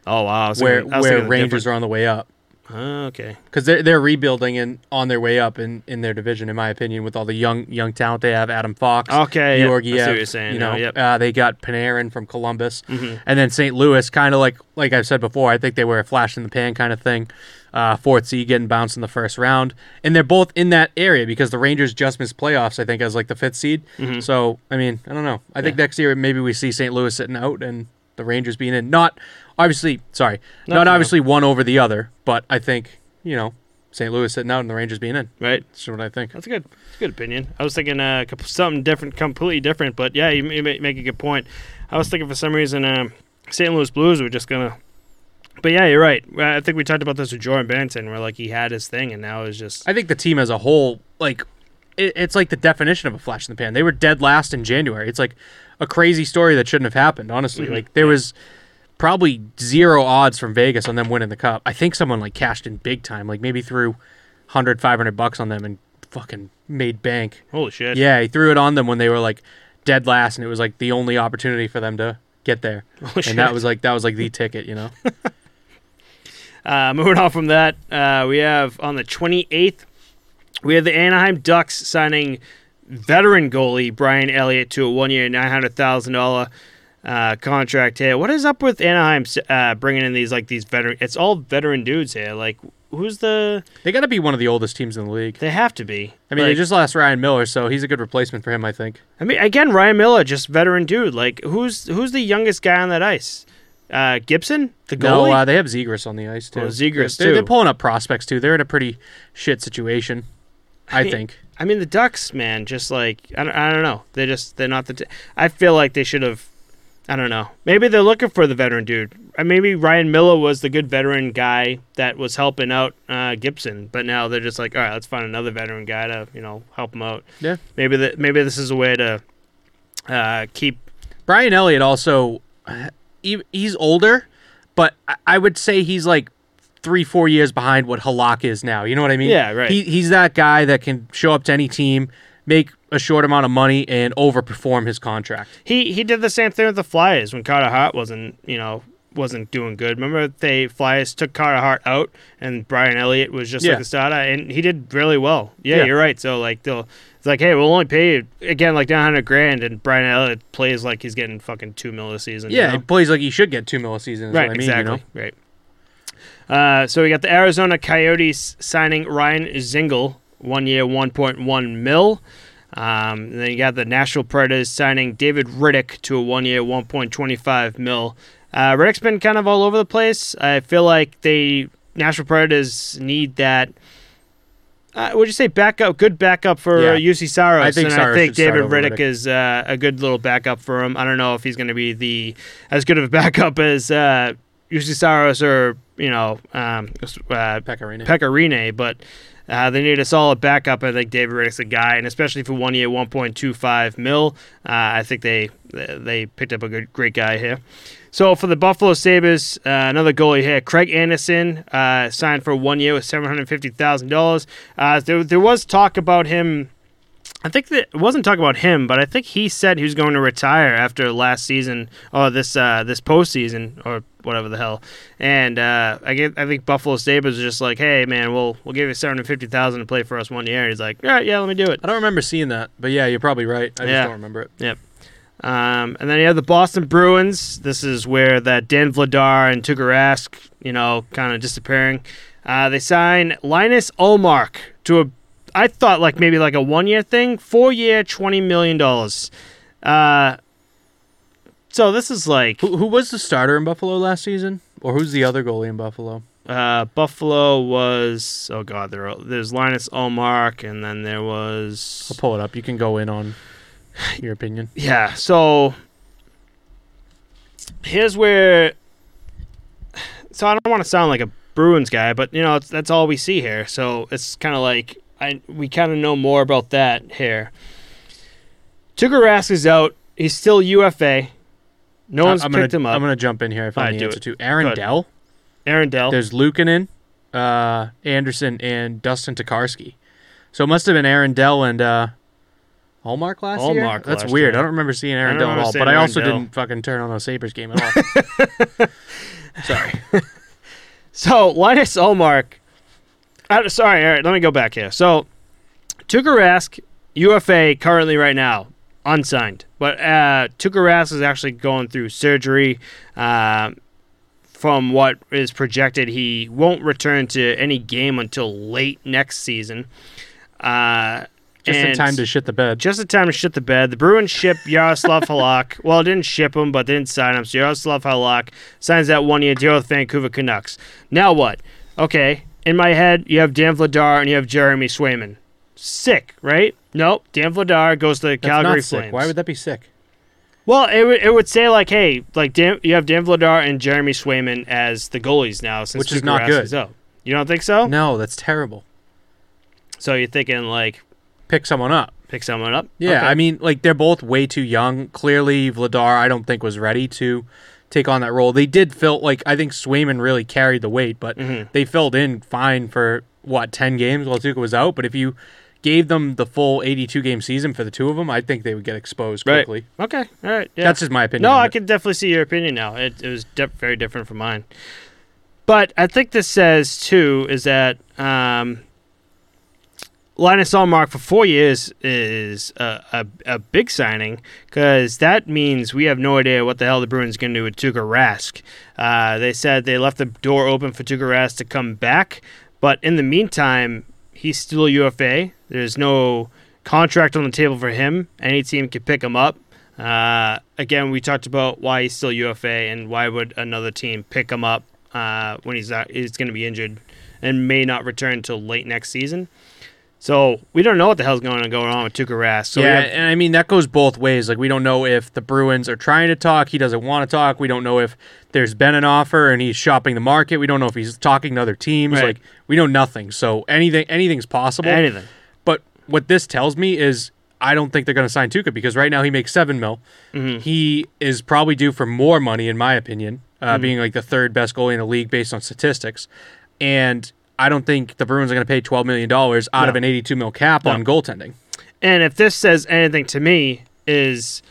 Oh wow, where I where Rangers are on the way up. Oh, okay, because they're they're rebuilding and on their way up in, in their division, in my opinion, with all the young young talent they have. Adam Fox, okay, yeah. What you're saying. you now, know, yep. uh, they got Panarin from Columbus, Mhm. and then St. Louis, kind of like like I've said before. I think they were a flash in the pan kind of thing. Uh, Fort C getting bounced in the first round, and they're both in that area because the Rangers just missed playoffs. I think as like the fifth seed. Mhm. So I mean, I don't know. I think next year maybe we see St. Louis sitting out and the Rangers being in. Not obviously, sorry, No, not no. obviously one over the other, but I think you know St. Louis sitting out and the Rangers being in. Right, That's what I think. that's a good, that's a good opinion. I was thinking uh, something different, completely different. But yeah, you, you make a good point. I was thinking for some reason um, St. Louis Blues were just gonna. But yeah, you're right. I think we talked about this with Jordan Binnington, where like he had his thing, and now it's just I think the team as a whole, like it, it's like the definition of a flash in the pan. They were dead last in January. It's like a crazy story that shouldn't have happened. Honestly, Mhm. like there was probably zero odds from Vegas on them winning the cup. I think someone like cashed in big time, like maybe threw 100, 500 bucks on them and fucking made bank. Holy shit. Yeah, he threw it on them when they were like dead last, and it was like the only opportunity for them to get there. Holy And shit. that was like that was like the ticket, you know. Uh, moving on from that, uh, we have on the 28th, we have the Anaheim Ducks signing veteran goalie Brian Elliott to a one-year, nine hundred thousand dollar uh, contract here. What is up with Anaheim uh, bringing in these like these veteran? It's all veteran dudes here. Like, who's the? They got to be one of the oldest teams in the league. They have to be. I mean, they just lost Ryan Miller, so he's a good replacement for him, I think. I mean, again, Ryan Miller, just veteran dude. Like, who's who's the youngest guy on that ice? Uh, Gibson, the No, goalie. uh, they have Zegras on the ice too. Oh, Zegras, they're, they're, too. pulling up prospects too. They're in a pretty shit situation, I think. I mean, the Ducks, man, just like I don't, I don't know. They just they're not the. T- I feel like they should have. I don't know. Maybe they're looking for the veteran dude. Uh, maybe Ryan Miller was the good veteran guy that was helping out uh, Gibson, but now they're just like, all right, let's find another veteran guy to you know help him out. Yeah. Maybe that maybe this is a way to uh, keep. Brian Elliott also, uh, he, he's older, but I- I would say he's like three, four years behind what Halak is now. You know what I mean? Yeah, right. He, he's that guy that can show up to any team, make a short amount of money, and overperform his contract. He he did the same thing with the Flyers when Carter Hart wasn't you know wasn't doing good. Remember they Flyers took Carter Hart out and Brian Elliott was just Yeah. like the starter and he did really well. Yeah, Yeah. you're right. So like they'll it's like hey we'll only pay you again like nine hundred grand and Brian Elliott plays like he's getting fucking two mil a season. you Yeah, know? he plays like he should get two mil a season. Right, I mean, exactly, You know? right. Uh, so we got the Arizona Coyotes signing Ryan Dzingel, one year, one point one mil. Um, and then you got the Nashville Predators signing David Rittich to a one year, one point twenty five mil. Uh, Rittich's been kind of all over the place. I feel like they Nashville Predators need that. Uh, would you say backup? Good backup for Yeah. Juuse Saros. I think and Saros I think David Rittich Riddick. is uh, a good little backup for him. I don't know if he's going to be the as good of a backup as uh, Juuse Saros or you know um, uh, Pekka Rinne. Pecorine, but uh, they need a solid backup. I think David Rittich's a guy, and especially for one year, 1.25 mil. Uh, I think they they picked up a good great guy here. So for the Buffalo Sabres, uh, another goalie here, Craig Anderson, uh, signed for one year with seven hundred fifty thousand dollars. Uh, there there was talk about him. I think that it wasn't talk about him, but I think he said he was going to retire after last season or this uh, this postseason or whatever the hell. And uh, I get I think Buffalo Sabres are just like, hey man, we'll we'll give you seven hundred fifty thousand to play for us one year. And he's like, all right, yeah, let me do it. I don't remember seeing that, but yeah, you're probably right. I just don't remember it. Yep. Um, and then you have the Boston Bruins. This is where that Dan Vladar and Tuukka Rask, you know, kind of disappearing. Uh, they sign Linus Ullmark to a, I thought like maybe like a one year thing, four year, twenty million dollars. Uh, so this is like Who, who was the starter in Buffalo last season, or who's the other goalie in Buffalo? uh, Buffalo was oh god, there there's Linus Ullmark, and then there was I'll pull it up. You can go in on your opinion. Yeah, so here's where. So I don't want to sound like a Bruins guy, but you know it's, that's all we see here. So it's kind of like I we kind of know more about that here. Tuukka Rask is out. He's still UFA. No one's I'm picked gonna, him up. I'm gonna jump in here. I found Alright, the answer to Aaron Dell. Aaron Dell. There's Luukkonen, uh, Anderson, and Dustin Tokarski. So it must have been Aaron Dell and uh, Hallmark last year. Hallmark That's weird. year. I don't remember seeing Aaron Dell at all. But I also Dell. didn't fucking turn on the Sabres game at all. Sorry. So Linus Ullmark. Uh, sorry, all right. Let me go back here. So Tuukka Rask, UFA currently right now unsigned, but uh, Tuukka Rask is actually going through surgery. Um, from what is projected, he won't return to any game until late next season. Uh, Just in time to shit the bed. just in time to shit the bed. The Bruins ship Yaroslav Halak. Well, it didn't ship him, but they didn't sign him. So Yaroslav Halak signs that one year deal with Vancouver Canucks. Now what? Okay, in my head, you have Dan Vladar and you have Jeremy Swayman. Sick, right? Nope. Dan Vladar goes to the That's Calgary not sick. Flames. Why would that be sick? Well, it would, it would say like, hey, like Dan, you have Dan Vladar and Jeremy Swayman as the goalies now, since Which is not good. out. You don't think so? No, that's terrible. So you're thinking like pick someone up. Pick someone up. Yeah, Okay. I mean, like they're both way too young. Clearly, Vladar, I don't think was ready to take on that role. They did fill like I think Swayman really carried the weight, but Mhm. they filled in fine for what ten games while Tuukka was out. But if you gave them the full eighty-two game season for the two of them, I think they would get exposed Right. quickly. Okay. All right. Yeah. That's just my opinion. No, I can definitely see your opinion now. It, it was de- very different from mine. But I think this says too is that um, Linus Ullmark for four years is a, a, a big signing because that means we have no idea what the hell the Bruins are going to do with Tuukka Rask. Uh, they said they left the door open for Tuukka Rask to come back, but in the meantime, he's still UFA. There's no contract on the table for him. Any team could pick him up. Uh, again, we talked about why he's still UFA and why would another team pick him up uh, when he's not, he's going to be injured and may not return until late next season. So we don't know what the hell's going on going on with Tuukka Rask. So yeah, have- and I mean that goes both ways. Like we don't know if the Bruins are trying to talk, he doesn't want to talk. We don't know if there's been an offer and he's shopping the market. We don't know if he's talking to other teams. Right. Like we know nothing. So anything anything's possible. anything. What this tells me is I don't think they're going to sign Tuukka because right now he makes seven mil. Mhm. He is probably due for more money, in my opinion, uh, Mm-hmm. being like the third best goalie in the league based on statistics. And I don't think the Bruins are going to pay twelve million dollars out No. of an eighty-two mil cap No. on goaltending. And if this says anything to me, is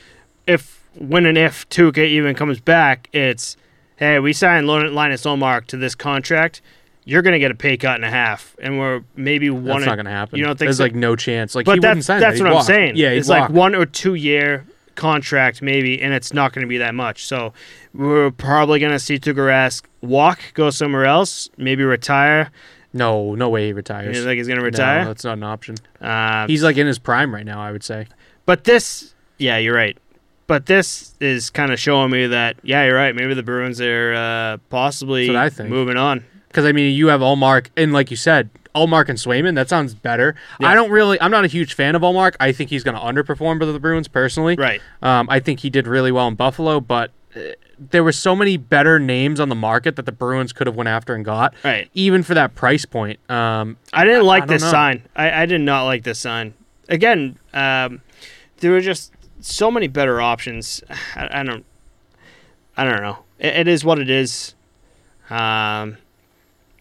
if when and if Tuukka even comes back, it's hey, we signed Linus Ullmark to this contract. You're going to get a pay cut and a half, and we're maybe one. That's or- not going to happen. You don't think There's so? like no chance. Like but he wouldn't that's that's that. what I'm walk. saying. Yeah, it's like one or two year contract maybe, and it's not going to be that much. So we're probably going to see Tuukka Rask walk, go somewhere else, maybe retire. No, no way he You retires. think he's going to No, retire? that's not an option. uh, He's like in his prime right now. I would say. But this, yeah, you're right. But this is kind of showing me that, yeah, you're right. Maybe the Bruins are uh, possibly moving on. Because I mean, you have Ullmark, and like you said, Ullmark and Swayman. That sounds better. Yeah. I don't really. I'm not a huge fan of Ullmark. I think he's going to underperform for the Bruins personally. Right. Um, I think he did really well in Buffalo, but uh, there were so many better names on the market that the Bruins could have went after and got, Right. even for that price point. Um, I didn't like I don't this know. sign. I, I did not like this sign. Again, um, there were just so many better options. I, I don't. I don't know. It, it is what it is. Um,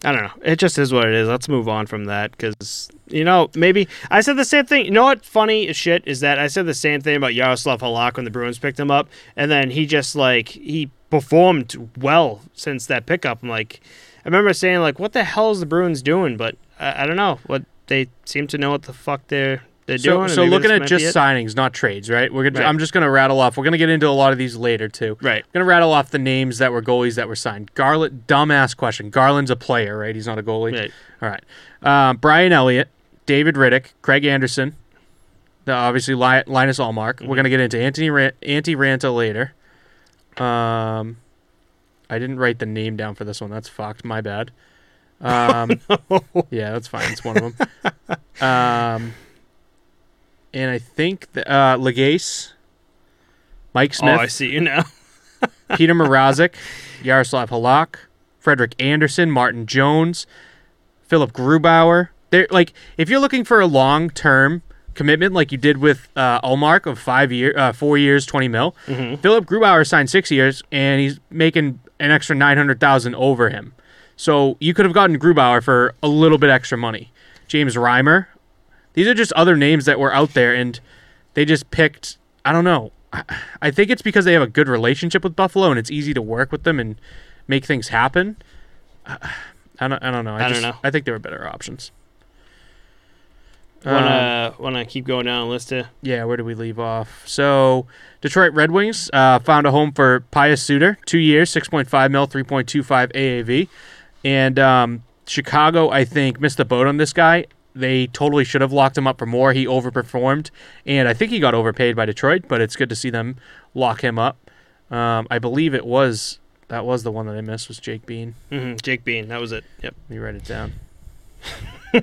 I don't know. It just is what it is. Let's move on from that because you know maybe I said the same thing. You know what? Funny shit is that I said the same thing about Yaroslav Halak when the Bruins picked him up, and then he just like he performed well since that pickup. I'm like, I remember saying like, what the hell is the Bruins doing? But I, I don't know. What they seem to know what the fuck they're they're so, so looking at just it. signings, not trades, right? We're gonna, Right. I'm just going to rattle off. We're going to get into a lot of these later too. right. gonna rattle off the names that were goalies that were signed. Garland, dumbass question. Garland's a player, right? He's not a goalie. Right. All right. Um, Brian Elliott, David Riddick, Craig Anderson, the obviously Li- Linus Ullmark. Mm-hmm. We're gonna get into Anthony Ran- Antti Raanta later. Um, I didn't write the name down for this one. That's fucked. My bad. Um, yeah, that's fine. It's one of them. um, and I think the, uh, Lagacé, Mike Smith. Oh, I see you now. Petr Mrazek, Yaroslav Halak, Frederik Andersen, Martin Jones, Philipp Grubauer. They're like if you're looking for a long term commitment like you did with uh, Ullmark of five year, uh, four years, twenty mil. Mhm. Philipp Grubauer signed six years, and he's making an extra nine hundred thousand over him. So you could have gotten Grubauer for a little bit extra money. James Reimer. These are just other names that were out there, and they just picked. I don't know. I, think it's because they have a good relationship with Buffalo, and it's easy to work with them and make things happen. I don't. I don't know. I, I don't know. I think there were better options. Um, Wanna wanna keep going down the list here? yeah, where do we leave off? So, Detroit Red Wings uh, found a home for Pius Suter, two years, 6.5 mil, 3.25 AAV. And um, Chicago, I think, missed the boat on this guy. They totally should have locked him up for more. He overperformed, and I think he got overpaid by Detroit, but it's good to see them lock him up. Um, I believe it was, that was the one that I missed, was Jake Bean. hmm Jake Bean, that was it. Yep, Let me write it down.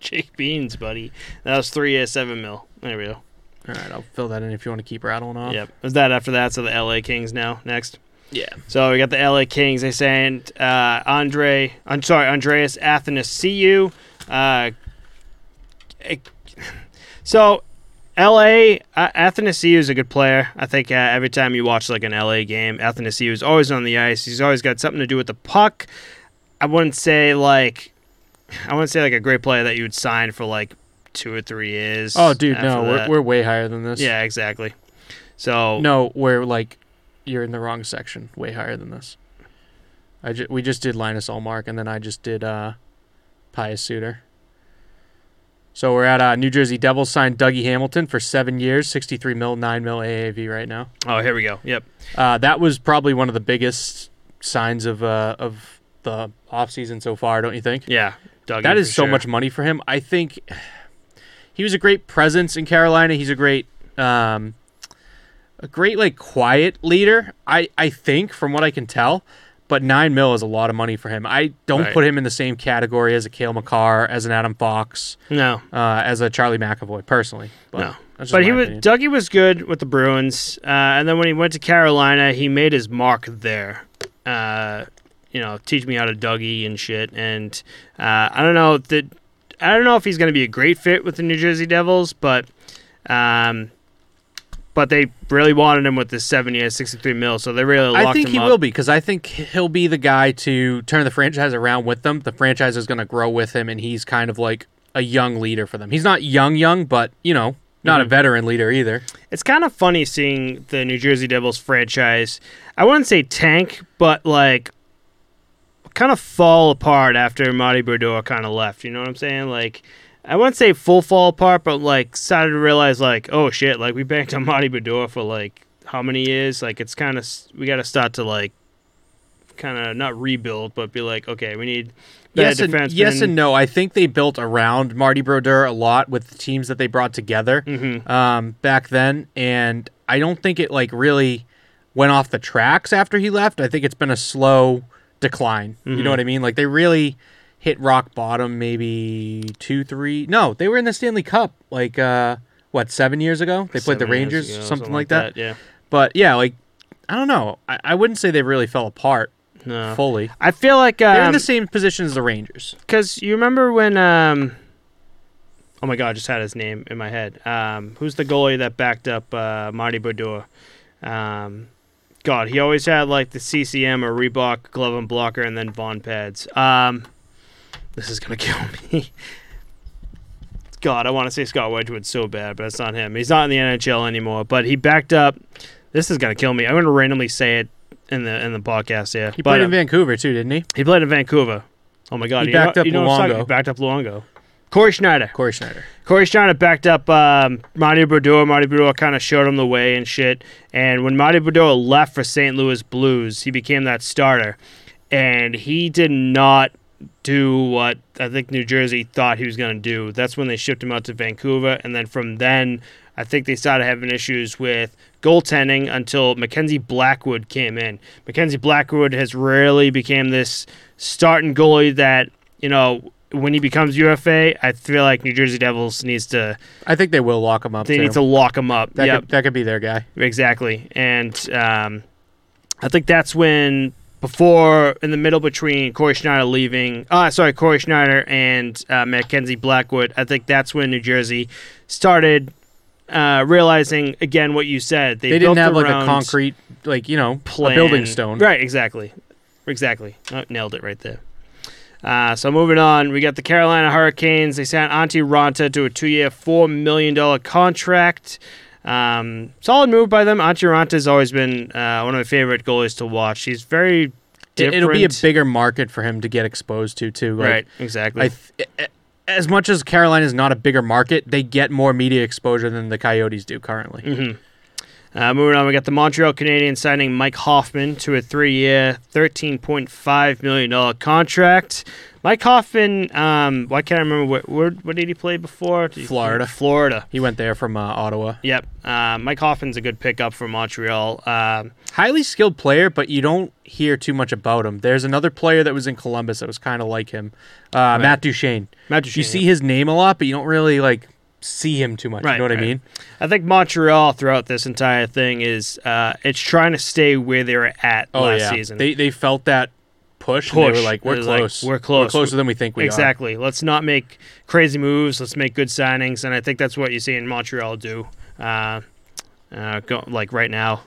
Jake Beans, buddy. That was three years, seven mil. There we go. All right, I'll fill that in if you want to keep rattling off. Yep. Was that after that? So the L.A. Kings now next. Yeah. So we got the LA Kings. They sent uh, Andre. I'm sorry, Andreas Athanasiou. Uh, eh, So, L.A. Uh, Athanasiou is a good player. I think uh, every time you watch like an L.A. game, Athanasiou is always on the ice. He's always got something to do with the puck. I wouldn't say like, I wouldn't say like a great player that you would sign for like two or three years. Oh, dude, no, we're, we're way higher than this. yeah, exactly. So No, we're like, you're in the wrong section. Way higher than this. I ju- we just did Linus Ullmark, and then I just did uh, Pius Suter. So we're at uh, New Jersey Devils signed Dougie Hamilton for seven years, 63 mil, 9 mil AAV right now. oh, here we go. Yep. Uh, that was probably one of the biggest signs of uh, of the offseason so far, don't you think? Yeah. Dougie That is so sure. much money for him. I think he was a great presence in Carolina. He's a great, um, a great like quiet leader. I I think from what I can tell, but nine mil is a lot of money for him. I don't Right. put him in the same category as a Cale Makar, as an Adam Fox, No. uh, as a Charlie McAvoy personally. But No. But he was opinion. Dougie was good with the Bruins, uh, and then when he went to Carolina, he made his mark there. Uh, you know, teach me how to Dougie and shit. And uh, I don't know that I don't know if he's going to be a great fit with the New Jersey Devils, but um, but they really wanted him with the seven years, sixty three mil, so they really locked I think he up. will be because I think he'll be the guy to turn the franchise around with them. The franchise is going to grow with him, and he's kind of like a young leader for them. He's not young, young, but you know, not a Mhm. veteran leader either. It's kind of funny seeing the New Jersey Devils franchise. I wouldn't say tank, but like kind of fall apart after Marty Brodeur kind of left. You know what I'm saying? Like I wouldn't say full fall apart, but like started to realize like, oh shit, like we banked on Marty Brodeur for like how many years? Like it's kind of we got to start to like kind of not rebuild, but be like, okay, we need Yes and, yes and no. I think they built around Marty Brodeur a lot with the teams that they brought together Mhm. um, back then, and I don't think it like really went off the tracks after he left. I think it's been a slow decline. You Mhm. know what I mean? Like they really hit rock bottom maybe two, three. No, they were in the Stanley Cup like uh, what seven years ago. They played the Seven years Rangers, ago, something, like that. Yeah. But yeah, like I don't know. I, I wouldn't say they really fell apart No. fully. I feel like They're in um, the same position as the Rangers. Because you remember when, um, oh my god, I just had his name in my head. Um, who's the goalie that backed up uh, Marty Brodeur? Um, God, he always had like the CCM or Reebok glove and blocker, and then Vaughn pads. Um, this is gonna kill me. God, I want to say Scott Wedgewood so bad, but it's not him. He's not in the NHL anymore. But he backed up. This is gonna kill me. I'm gonna randomly say it in the in the podcast Yeah, He But, played uh, in Vancouver too, didn't he? he played in Vancouver. Oh my God! He you know- backed up you know Luongo. He backed up Luongo. Cory Schneider. Cory Schneider. Cory Schneider backed up um, Marty Brodeur. Marty Brodeur kind of showed him the way and shit. And when Marty Brodeur left for St. Louis Blues, he became that starter. And he did not do what I think New Jersey thought he was going to do. That's when they shipped him out to Vancouver. And then from then, I think they started having issues with goaltending until Mackenzie Blackwood came in. Mackenzie Blackwood has really became this starting goalie that, you know, when he becomes UFA, I feel like New Jersey Devils needs to I think they will lock him up. they too. need to lock him up. that yep, could that could be their guy. exactly. And um, I think that's when before in the middle between Cory Schneider leaving, uh sorry, Cory Schneider and uh, Mackenzie Blackwood. I think that's when New Jersey started uh, realizing again what you said. They, They, didn't have like a concrete, like you know, plan. building stone. Right, exactly. Exactly. Oh, nailed it right there. Uh, so moving on, we got the Carolina Hurricanes. They signed Antti Raanta to a two-year, four million dollar contract. Um, solid move by them. Has always been uh, one of my favorite goalies to watch. He's very different. it'll be a bigger market for him to get exposed to too. Like, right. Exactly. I th- as much as Carolina is not a bigger market, they get more media exposure than the Coyotes do currently. hmm Uh, moving on, we got the Montreal Canadiens signing Mike Hoffman to a three-year, thirteen point five million dollar contract. Mike Hoffman, um, why can't I remember what where, what did he play before? Did he- Florida. Florida. He went there from uh, Ottawa. Yep. Uh, Mike Hoffman's a good pickup for Montreal. Um, Highly skilled player, but you don't hear too much about him. There's another player that was in Columbus that was kind of like him, uh, Matt Duchene. Matt Duchene. You see his name a lot, but you don't really like see him too much. Right, you know what right. I mean? I think Montreal throughout this entire thing is uh, it's trying to stay where they were at Oh last yeah, season. they they felt that push. Push. were like, we're was like, we're close. We're closer than we think we are. exactly. Let's not make crazy moves. Let's make good signings, and I think that's what you see in Montreal do. Uh, uh, go, like right now.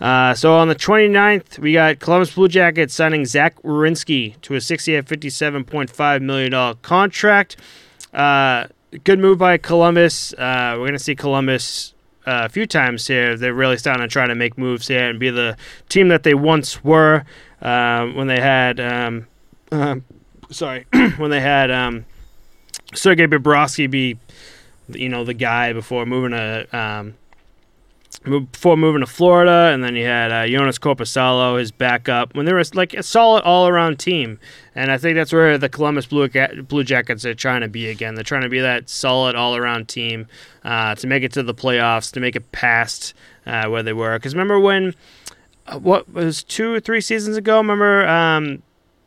Uh, so on the 29th, we got Columbus Blue Jackets signing Zach Werenski to a 60 at $57.5 million contract. Uh, good move by Columbus. Uh, we're going to see Columbus uh, a few times here. They're really starting to try to make moves here and be the team that they once were uh, when they had. Um, um, sorry, when they had um, Sergei Bobrovsky be, you know, the guy before moving to um, before moving to Florida, and then you had uh, Joonas Korpisalo, his backup. When they were like a solid all-around team, and I think that's where the Columbus Blue Blue Jackets are trying to be again. They're trying to be that solid all-around team uh, to make it to the playoffs, to make it past uh, where they were. Because remember when what was two or three seasons ago? Remember um,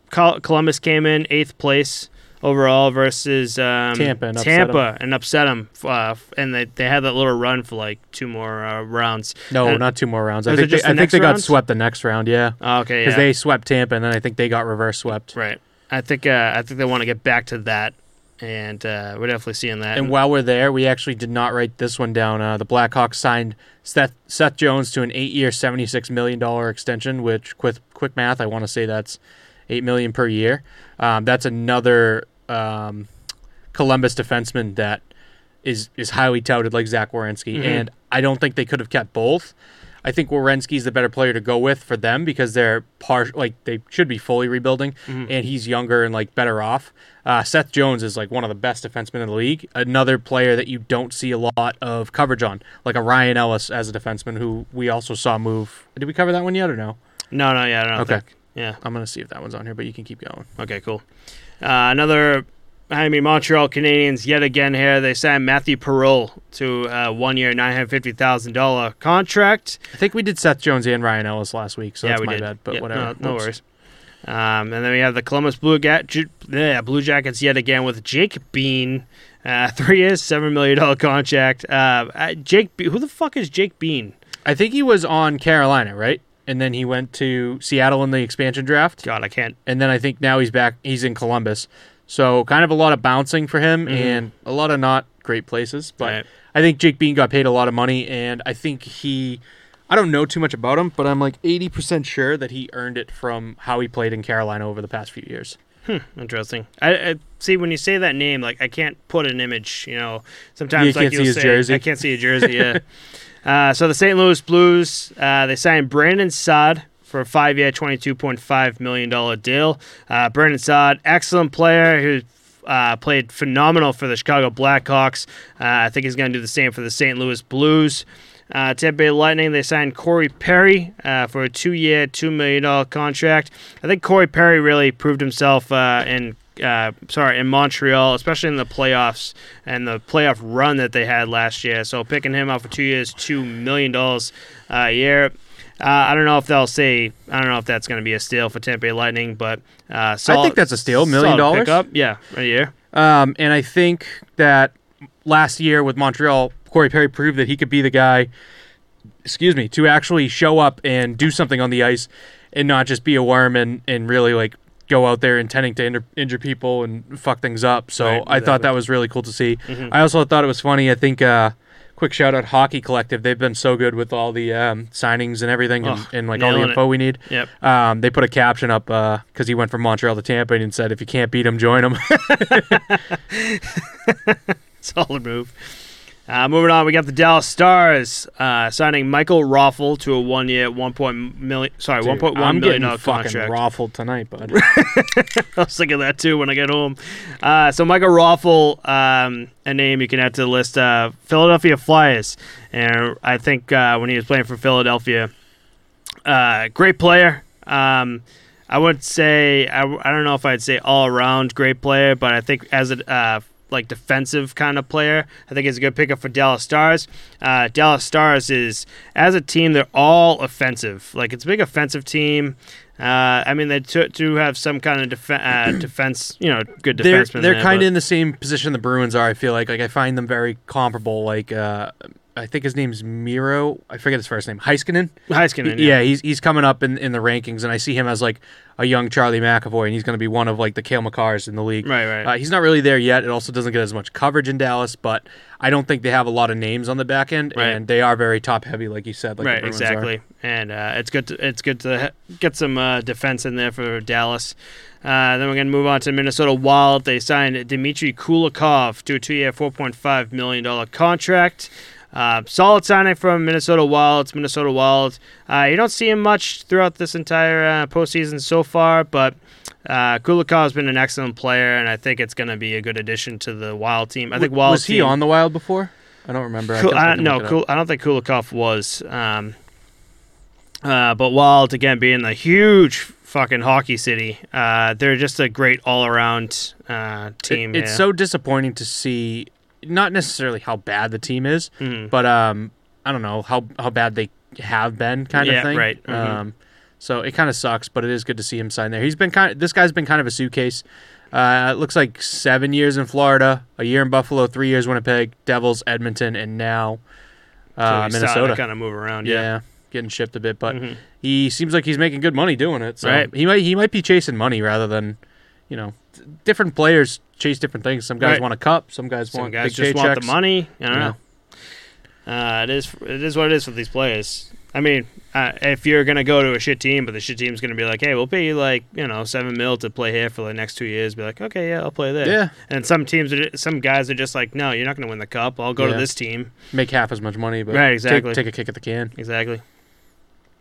Columbus came in eighth place overall versus um, Tampa and upset Tampa and upset them. Uh, and they, they had that little run for like two more uh, rounds. No, And- not two more rounds. I think they, the I think they got swept the next round. Yeah, Oh, okay, because yeah. they swept Tampa, and then I think they got reverse swept. right. I think uh, I think they want to get back to that, and uh, we're definitely seeing that. And while we're there, we actually did not write this one down. Uh, the Blackhawks signed Seth, Seth Jones to an eight-year, seventy-six million dollar extension. Which, quick quick math, I want to say that's eight million per year. Um, that's another um, Columbus defenseman that is is highly touted, like Zach Werenski. Mhm. And I don't think they could have kept both. I think Werenski's the better player to go with for them because they're par- like they should be fully rebuilding, Mhm. and he's younger and like better off. Uh, Seth Jones is like one of the best defensemen in the league. Another player that you don't see a lot of coverage on, like a Ryan Ellis as a defenseman, who we also saw move. Did we cover that one yet or no? no, no, yeah, I don't Okay. think. Yeah. I'm gonna see if that one's on here, but you can keep going. Okay, cool. Uh, another, I mean, Montreal Canadiens yet again here. They signed Mathieu Perreault to a one-year, nine hundred fifty thousand dollar contract. I think we did Seth Jones and Ryan Ellis last week, so yeah, that's we my did. bad. But Yeah, whatever. No, no worries. Um, and then we have the Columbus Blue, Ga- Ju- yeah, Blue Jackets yet again with Jake Bean, uh, three years, seven million dollar contract. Uh, uh, Jake, Be- who the fuck is Jake Bean? I think he was on Carolina, right? And then he went to Seattle in the expansion draft. God, I can't. and then I think now he's back. He's in Columbus, so kind of a lot of bouncing for him, Mhm. and a lot of not great places. But Right. I think Jake Bean got paid a lot of money, and I think he. I don't know too much about him, but I'm like 80% sure that he earned it from how he played in Carolina over the past few years. Interesting. I, I see when you say that name, like I can't put an image. You know, sometimes You like can't you'll see his say, jersey? I can't see a jersey. Yeah. uh, so the St. Louis Blues, uh, they signed Brandon Saad for a five-year, twenty-two point five million dollar deal. Uh, Brandon Saad, excellent player who. Uh, played phenomenal for the Chicago Blackhawks. Uh, I think he's going to do the same for the St. Louis Blues. Uh, Tampa Bay Lightning, they signed Corey Perry uh, for a two-year, $2 million contract. I think Corey Perry really proved himself uh, in uh, sorry in Montreal, especially in the playoffs and the playoff run that they had last year. So picking him up for two years, two million dollars a year. Uh, I don't know if they'll say. I don't know if that's going to be a steal for Tampa Bay Lightning, but uh, solid, I think that's a steal, million dollars. pickup. Yeah, a year. Um, and I think that last year with Montreal, Corey Perry proved that he could be the guy, excuse me, to actually show up and do something on the ice and not just be a worm and, and really like go out there intending to injure, injure people and fuck things up. So Right, I thought that was really cool to see. Mhm. I also thought it was funny. I think, uh, quick shout out Hockey Collective. They've been so good with all the um, signings and everything and, Ugh, and like all the info we need. Yep. Um, they put a caption up because he went from Montreal to Tampa and said, if you can't beat him, join him. Solid move. Uh, moving on, we got the Dallas Stars uh, signing Michael Raffl to a one-year, one point million. Sorry, one point I'm getting fucking contract. raffled tonight, bud. I was thinking that too when I get home. Uh, so Michael Raffl, um, a name you can add to the list. Uh, Philadelphia Flyers, and I think uh, when he was playing for Philadelphia, uh, great player. Um, I would say I, I don't know if I'd say all around great player, but I think as a uh, like defensive kind of player, I think he's a good pickup for Dallas Stars. Uh, Dallas Stars is as a team, they're all offensive. Like it's a big offensive team. Uh, I mean, they t- do have some kind of def- uh, defense, you know, good they're defensemen. they're kind of in the same position the Bruins are. I feel like like I find them very comparable. Like uh, I think his name's Miro. I forget his first name. Heiskanen. Heiskanen, yeah, he's he's coming up in, in the rankings, and I see him as like a young Charlie McAvoy, and he's going to be one of like the Cale Makars in the league. Right, right. Uh, he's not really there yet. It also doesn't get as much coverage in Dallas, but I don't think they have a lot of names on the back end, Right. and they are very top heavy, like you said. Like right, Bruins are. exactly. And uh, it's good. To, it's good to get some uh, defense in there for Dallas. Uh, then we're going to move on to Minnesota Wild. They signed Dmitry Kulikov to a two-year, four point five million dollar contract. Uh, solid signing from Minnesota Wild. It's Minnesota Wild. Uh, you don't see him much throughout this entire uh, postseason so far, but uh, Kulikov's been an excellent player, and I think it's going to be a good addition to the Wild team. I think Wild was he on the Wild before? I don't remember. I I I, no, I don't think Kulikov was. Um, uh, but Wild again being the huge fucking hockey city, uh, they're just a great all around uh, It- team. it's here. so disappointing to see, not necessarily how bad the team is, Mhm. but um, I don't know how how bad they have been, kind Yeah, of thing. right. Mhm. Um, so it kind of sucks, but it is good to see him sign there. He's been kind. Of, this guy's been kind of a suitcase. Uh, it looks like seven years in Florida, a year in Buffalo, three years Winnipeg, Devils, Edmonton, and now So uh, he's Minnesota. kind of move around. yeah. Yeah, getting shipped a bit, but Mhm. he seems like he's making good money doing it. So Right. he might he might be chasing money rather than, you know, different players chase different things. Some guys Right. want a cup, some guys some want guys just want the money. I don't Yeah. know. Uh, it is it is what it is for these players. I mean, uh, if you're gonna go to a shit team, but the shit team's gonna be like, "Hey, we'll pay you like you know seven mil to play here for the next two years," be like, "Okay, yeah, I'll play there." Yeah, And some teams, are, some guys are just like, "No, you're not gonna win the cup. I'll go Yeah. to this team." make half as much money, but Right, take- exactly. take, a kick at the can. Exactly.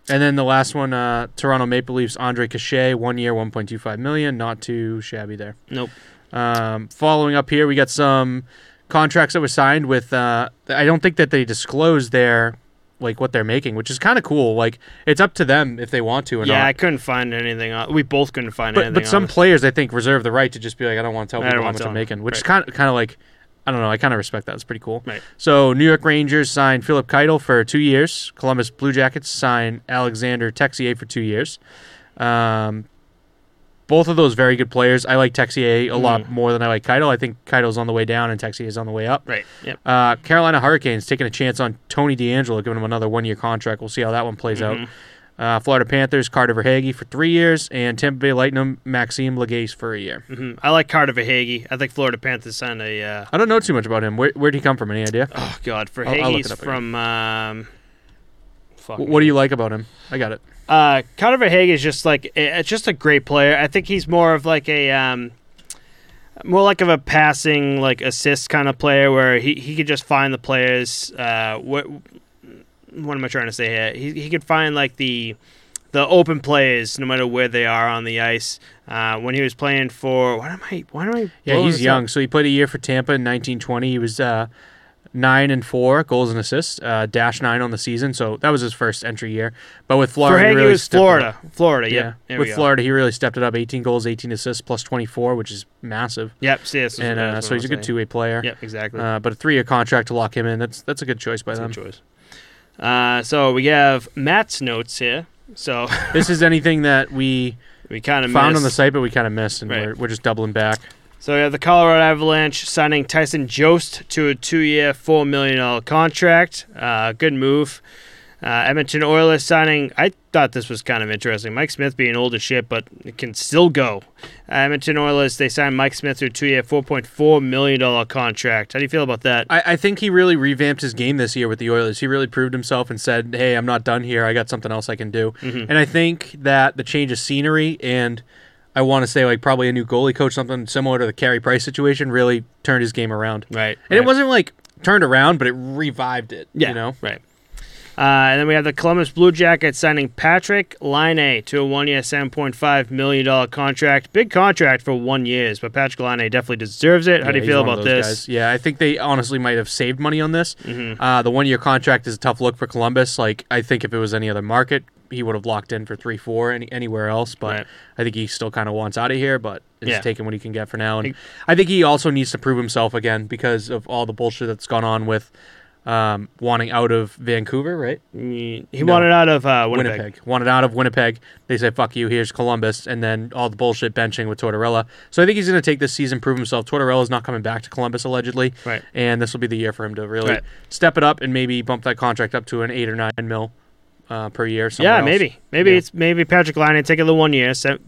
And then the last one, uh, Toronto Maple Leafs, Ondrej Kase, one year, one point two five million, not too shabby there. Nope. Um, following up here, we got some contracts that were signed with. Uh, I don't think that they disclosed their like what they're making, which is kind of cool. Like it's up to them if they want to or Yeah, I couldn't find anything. On, we both couldn't find But anything. but some players, I think, reserve the right to just be like, I don't want to tell people how much I'm making, which is kind of kind of like. I don't know. I kind of respect that. It's pretty cool. Right. So New York Rangers signed Philip Keitel for two years. Columbus Blue Jackets signed Alexandre Texier for two years. Um, both of those very good players. I like Texier a lot Mhm. more than I like Keitel. I think Keitel's on the way down and Texier is on the way up. Right. Yep. Uh, Carolina Hurricanes taking a chance on Tony DeAngelo, giving him another one-year contract. We'll see how that one plays out. Mhm. Uh, Florida Panthers Carter Verhaeghe for three years, and Tampa Bay Lightning Maxime Lagacé for a year. Mhm. I like Carter Verhaeghe. I think Florida Panthers signed a. Uh, I don't know too much about him. Where where'd he come from? Any idea? oh God, I'll- I'll look Verhaeghe's from. Um, fuck Wh- What do you like about him? I got it. Uh, Carter Verhaeghe is just like it's just a great player. I think he's more of like a um, more like of a passing like assist kind of player where he, he could just find the players. Uh, what what am I trying to say here? He he could find like the the open players no matter where they are on the ice. Uh, when he was playing for what am I? Why am I? Yeah, he's young. up? So he played a year for Tampa in 1920. He was uh, nine and four goals and assists, uh, dash nine on the season. So that was his first entry year. But with Florida, he really was Florida. Florida. Yeah, Yep. With. Florida, he really stepped it up. 18 goals, 18 assists, plus 24, which is massive. Yep. See, And uh, so he's a good two-way player. Yep. Exactly. Uh, but a three-year contract to lock him in. That's that's a good choice by That's them. good choice. Uh, so we have Matt's notes here. So this is anything that we we kind of found on the site, but we kind of missed, and Right. we're, we're just doubling back. So we have the Colorado Avalanche signing Tyson Jost to a two-year, four million dollar contract. Uh, good move. Uh, Edmonton Oilers signing. I thought this was kind of interesting. Mike Smith being old as shit, but it can still go. Uh, Edmonton Oilers. They signed Mike Smith to a two-year, four point four million dollar contract. How do you feel about that? I, I think he really revamped his game this year with the Oilers. He really proved himself and said, "Hey, I'm not done here. I got something else I can do." Mhm. And I think that the change of scenery and I want to say like probably a new goalie coach, something similar to the Carey Price situation, really turned his game around. Right. And it wasn't like turned around, but it revived it. Yeah. You know. Right. Uh, and then we have the Columbus Blue Jackets signing Patrik Laine to a one-year, seven point five million dollar contract. Big contract for one years, but Patrik Laine definitely deserves it. How do you feel about this? guys. Yeah, I think they honestly might have saved money on this. Mhm. Uh, the one year contract is a tough look for Columbus. Like I think if it was any other market, he would have locked in for three, four, any, anywhere else. But Right. I think he still kind of wants out of here. But is Yeah. taking what he can get for now. And I think he also needs to prove himself again because of all the bullshit that's gone on with um, wanting out of Vancouver, right? He, No. wanted out of uh, Winnipeg. Winnipeg. Wanted out of Winnipeg. They say, fuck you, here's Columbus. And then all the bullshit benching with Tortorella. So I think he's going to take this season, prove himself. Tortorella's not coming back to Columbus, allegedly. Right. And this will be the year for him to really Right. step it up and maybe bump that contract up to an 8 or 9 mil uh, per year. Yeah, else. maybe. Maybe Yeah. it's maybe Patrik Laine take it the one year. Se-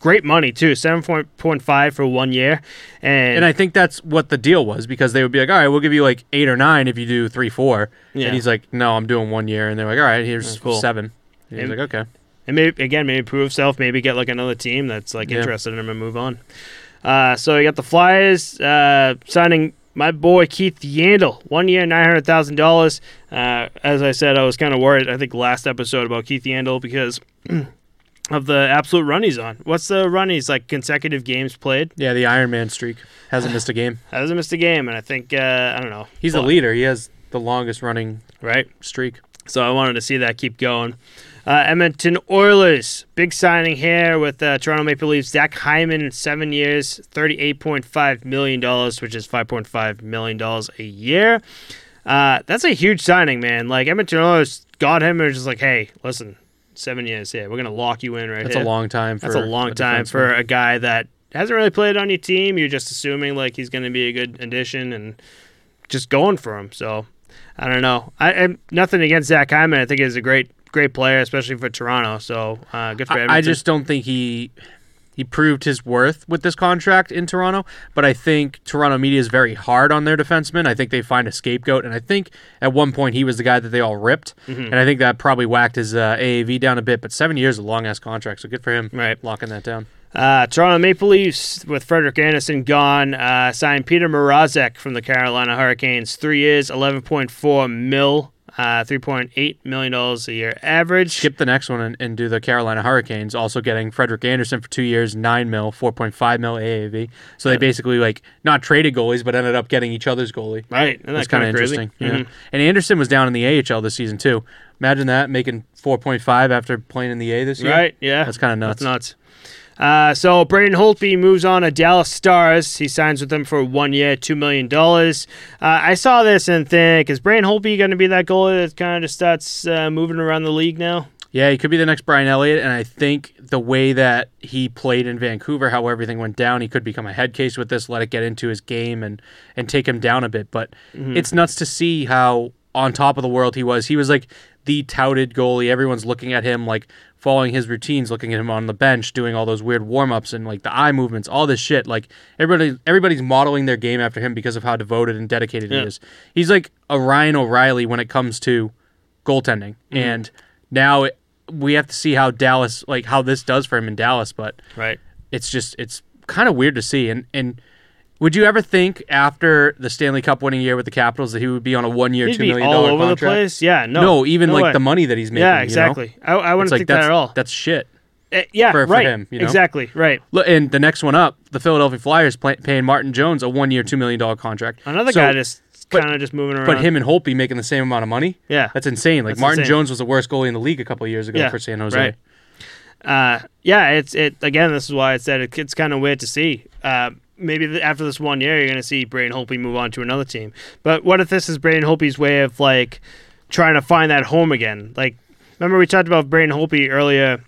great money too, seven point five for one year, and, And I think that's what the deal was because they would be like, all right, we'll give you like 8 or 9 if you do 3 4. Yeah. And he's like, no, I'm doing one year. And they're like, all right, here's That's cool. 7. And he's And- like, okay. and maybe again maybe prove himself, maybe get like another team that's like Yeah. interested in him and move on. Uh, so you got the Flyers uh, signing my boy Keith Yandle, one year, nine hundred thousand dollars. Uh, as I said, I was kind of worried. I think last episode about Keith Yandle because of the absolute run he's on. What's the run? He's like consecutive games played. Yeah, the Iron Man streak hasn't missed a game. Hasn't missed a game, and I think uh, I don't know. He's the Well, leader. He has the longest running right? streak. So I wanted to see that keep going. Uh, Edmonton Oilers, big signing here with uh, Toronto Maple Leafs. Zach Hyman, seven years, thirty-eight point five million dollars, which is five point five million dollars a year. Uh, that's a huge signing, man. Like Edmonton Oilers got him and was just like, "Hey, listen, seven years here, we're gonna lock you in right That's here." a long time. For That's a long time for a guy that hasn't really played on your team. You're just assuming like he's going to be a good addition and just going for him. So I don't know. I, I nothing against Zach Hyman. I think he's a great great player, especially for Toronto. So uh, good for Edmonton. I, I just don't think he he proved his worth with this contract in Toronto. But I think Toronto media is very hard on their defensemen. I think they find a scapegoat, and I think at one point he was the guy that they all ripped, Mm-hmm. and I think that probably whacked his uh, AAV down a bit. But seven years is a long ass contract, so good for him Right. locking that down. Uh, Toronto Maple Leafs with Frederik Andersen gone uh, signed Petr Mrazek from the Carolina Hurricanes. Three years, eleven point four mil, uh, three point eight million dollars a year average. Skip the next one and, and do the Carolina Hurricanes, also getting Frederik Andersen for two years, nine mil, four point five mil AAV. So they basically like not traded goalies, but ended up getting each other's goalie. Right, and That's kind of crazy. interesting. Yeah. Mhm. And Andersen was down in the AHL this season too. Imagine that making 4.5 after playing in the A this year. Right, yeah, That's kind of nuts. That's nuts. Uh, so Braden Holtby moves on to Dallas Stars. He signs with them for one year, two million dollars. Uh, I saw this and think, is Braden Holtby going to be that goalie that kind of just starts uh, moving around the league now? Yeah, he could be the next Brian Elliott, and I think the way that he played in Vancouver, how everything went down, he could become a head case with this, let it get into his game and and take him down a bit. But Mm-hmm. it's nuts to see how on top of the world he was. He was like the touted goalie. Everyone's looking at him like following his routines, looking at him on the bench, doing all those weird warm ups and like the eye movements, all this shit. Like everybody everybody's modeling their game after him because of how devoted and dedicated Yeah. he is. He's like a Ryan O'Reilly when it comes to goaltending. Mm-hmm. And now it, we have to see how Dallas like how this does for him in Dallas, but Right. it's just it's kind of weird to see and and would you ever think after the Stanley Cup winning year with the Capitals that he would be on a one year, two million dollar million all over contract? the place. Yeah, no, No, even no like way. the money that he's making. Yeah, you know? exactly. I, I wouldn't like think that at all. that's shit. Uh, yeah, for- for right. him, you know? Exactly. Right. Look, and the next one up, the Philadelphia Flyers play, paying Martin Jones a one year, two million dollar contract. Another So- guy just kind of just moving around. But him and Holtby making the same amount of money. yeah. That's insane. Like That's Martin insane. Jones was the worst goalie in the league a couple of years ago Yeah, for San Jose. right. uh, yeah, it's it again. This is why I said it, it's kind of weird to see. Uh, maybe after this one year, you're going to see Braden Holtby move on to another team. But what if this is Braden Holtby's way of like trying to find that home again? Like, remember we talked about Braden Holtby earlier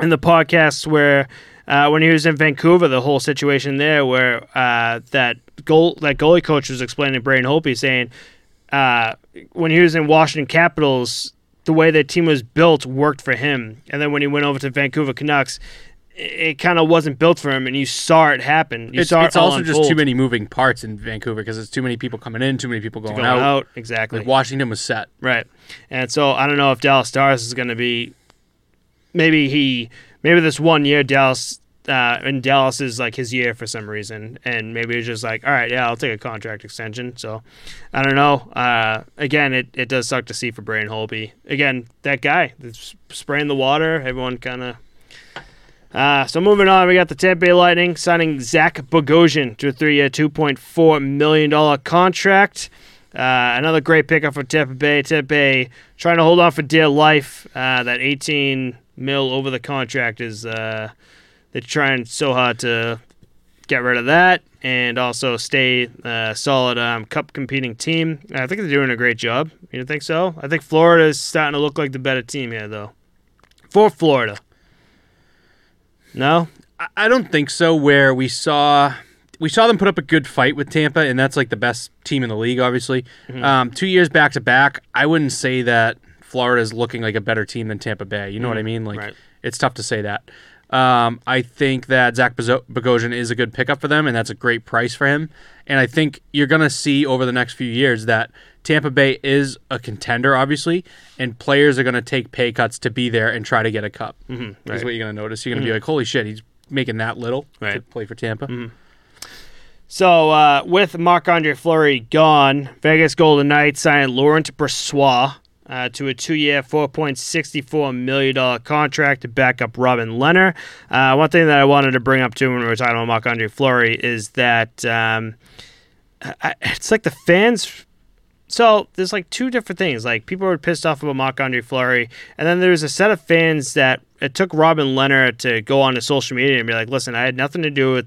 in the podcast where uh, when he was in Vancouver, the whole situation there where uh, that goal that goalie coach was explaining to Braden Holtby saying uh, when he was in Washington Capitals, the way their team was built worked for him, and then when he went over to Vancouver Canucks, it, kind of wasn't built for him, and you saw it happen. You It's, saw it's it also just too many moving parts in Vancouver because it's too many people coming in, too many people going, going out. out. Exactly. Like Washington was set. Right. And so I don't know if Dallas Stars is going to be. Maybe he. Maybe this one year Dallas. Uh, and Dallas is like his year for some reason, and maybe it's just like, all right, yeah, I'll take a contract extension. So, I don't know. Uh, again, it, it does suck to see for Braden Holtby. Again, that guy that's spraying the water. Everyone kind of. Uh, so moving on, we got the Tampa Bay Lightning signing Zach Bogosian to a three-year, two point four million dollar contract. Uh, another great pickup for Tampa Bay. Tampa Bay trying to hold on for dear life. Uh, that 18 mil over the contract is uh, they're trying so hard to get rid of that and also stay a solid um, cup competing team. I think they're doing a great job. You don't think so? I think Florida is starting to look like the better team here, though. For Florida. No? I- I don't think so. Where we saw we saw them put up a good fight with Tampa, and that's like the best team in the league, obviously. Um, two years back to back, I wouldn't say that Florida is looking like a better team than Tampa Bay. You know what I mean? Like Right. it's tough to say that. Um, I think that Zach Bogosian is a good pickup for them, and that's a great price for him. And I think you're going to see over the next few years that Tampa Bay is a contender, obviously, and players are going to take pay cuts to be there and try to get a cup. Mm-hmm, Is what you're going to notice. You're going to be like, holy shit, he's making that little to Right. Mm-hmm. play for Tampa. So, uh, with Marc Andre Fleury gone, Vegas Golden Knights signed Laurent Brossoit uh, to a two year, $4.64 million contract to back up Robin Leonard. Uh, one thing that I wanted to bring up too when we were talking about Marc Andre Fleury is that um, I, it's like the fans. So there's like two different things. Like people were pissed off about Marc Andre Fleury, and then there's a set of fans that it took Robin Lehner to go onto social media and be like, "Listen, I had nothing to do with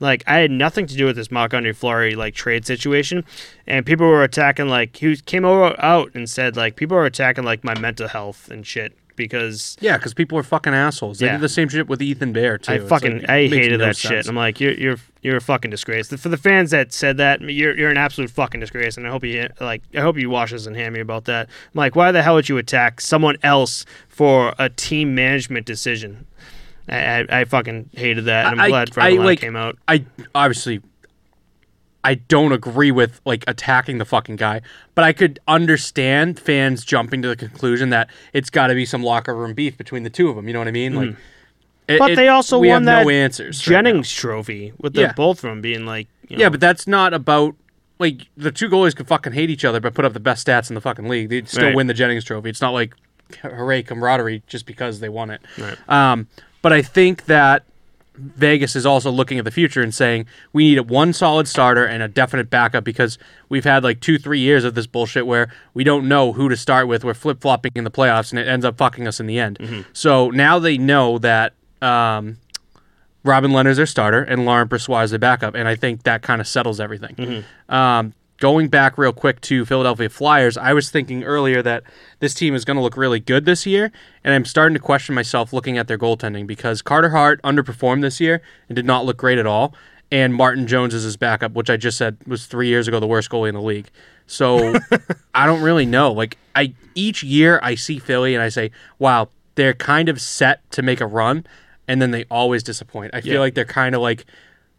like I had nothing to do with this Marc Andre Fleury like trade situation, and people were attacking like he came over out and said like people are attacking like my mental health and shit because Yeah, because people are fucking assholes. They Yeah. did the same shit with Ethan Bear too. I It's fucking like, I hated no that shit. sense. I'm like you're you're you're a fucking disgrace. For the fans that said that, you're you're an absolute fucking disgrace, and I hope you like I hope you wash us and hand me about that. I'm like, why the hell would you attack someone else for a team management decision? I, I, I fucking hated that, and I'm I- glad I, Fred like- came out. I obviously I don't agree with like attacking the fucking guy, but I could understand fans jumping to the conclusion that it's got to be some locker room beef between the two of them. You know what I mean? Like, it-. But it- they also won that no answers. right. Jennings Trophy with the Yeah. both of them being like, you know, Yeah, but that's not about like the two goalies could fucking hate each other, but put up the best stats in the fucking league. They'd still Right. win the Jennings Trophy. It's not like hooray camaraderie just because they won it. Right. Um, but I think that Vegas is also looking at the future and saying we need one solid starter and a definite backup because we've had like two, three years of this bullshit where we don't know who to start with. We're flip flopping in the playoffs and it ends up fucking us in the end. Mm-hmm. So now they know that um, Robin Lehner's their starter and Laurent Brossoit is their backup, and I think that kind of settles everything. Mm-hmm. Um, going back real quick to Philadelphia Flyers, I was thinking earlier that this team is going to look really good this year, and I'm starting to question myself looking at their goaltending because Carter Hart underperformed this year and did not look great at all, and Martin Jones is his backup, which I just said was three years ago the worst goalie in the league. So I don't really know. Like I each year I see Philly and I say, wow, they're kind of set to make a run, and then they always disappoint. I feel like they're kind of like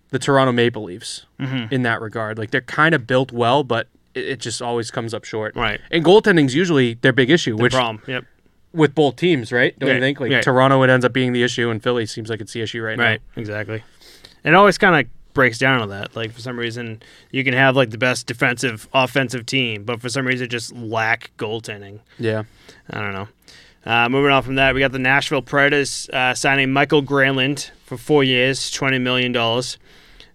the Toronto Maple Leafs Mm-hmm. in that regard. Like they're kind of built well, but it, it just always comes up short. Right. And goaltending's usually their big issue, which problem. Yep. with both teams, right? Don't you think? Like right. Toronto it ends up being the issue, and Philly seems like it's the issue right, now. Right. Exactly. And it always kind of breaks down to that. Like for some reason, you can have like the best defensive, offensive team, but for some reason, just lack goaltending. Yeah. I don't know. Uh, moving on from that, we got the Nashville Predators uh, signing Mikael Granlund for four years, twenty million dollars.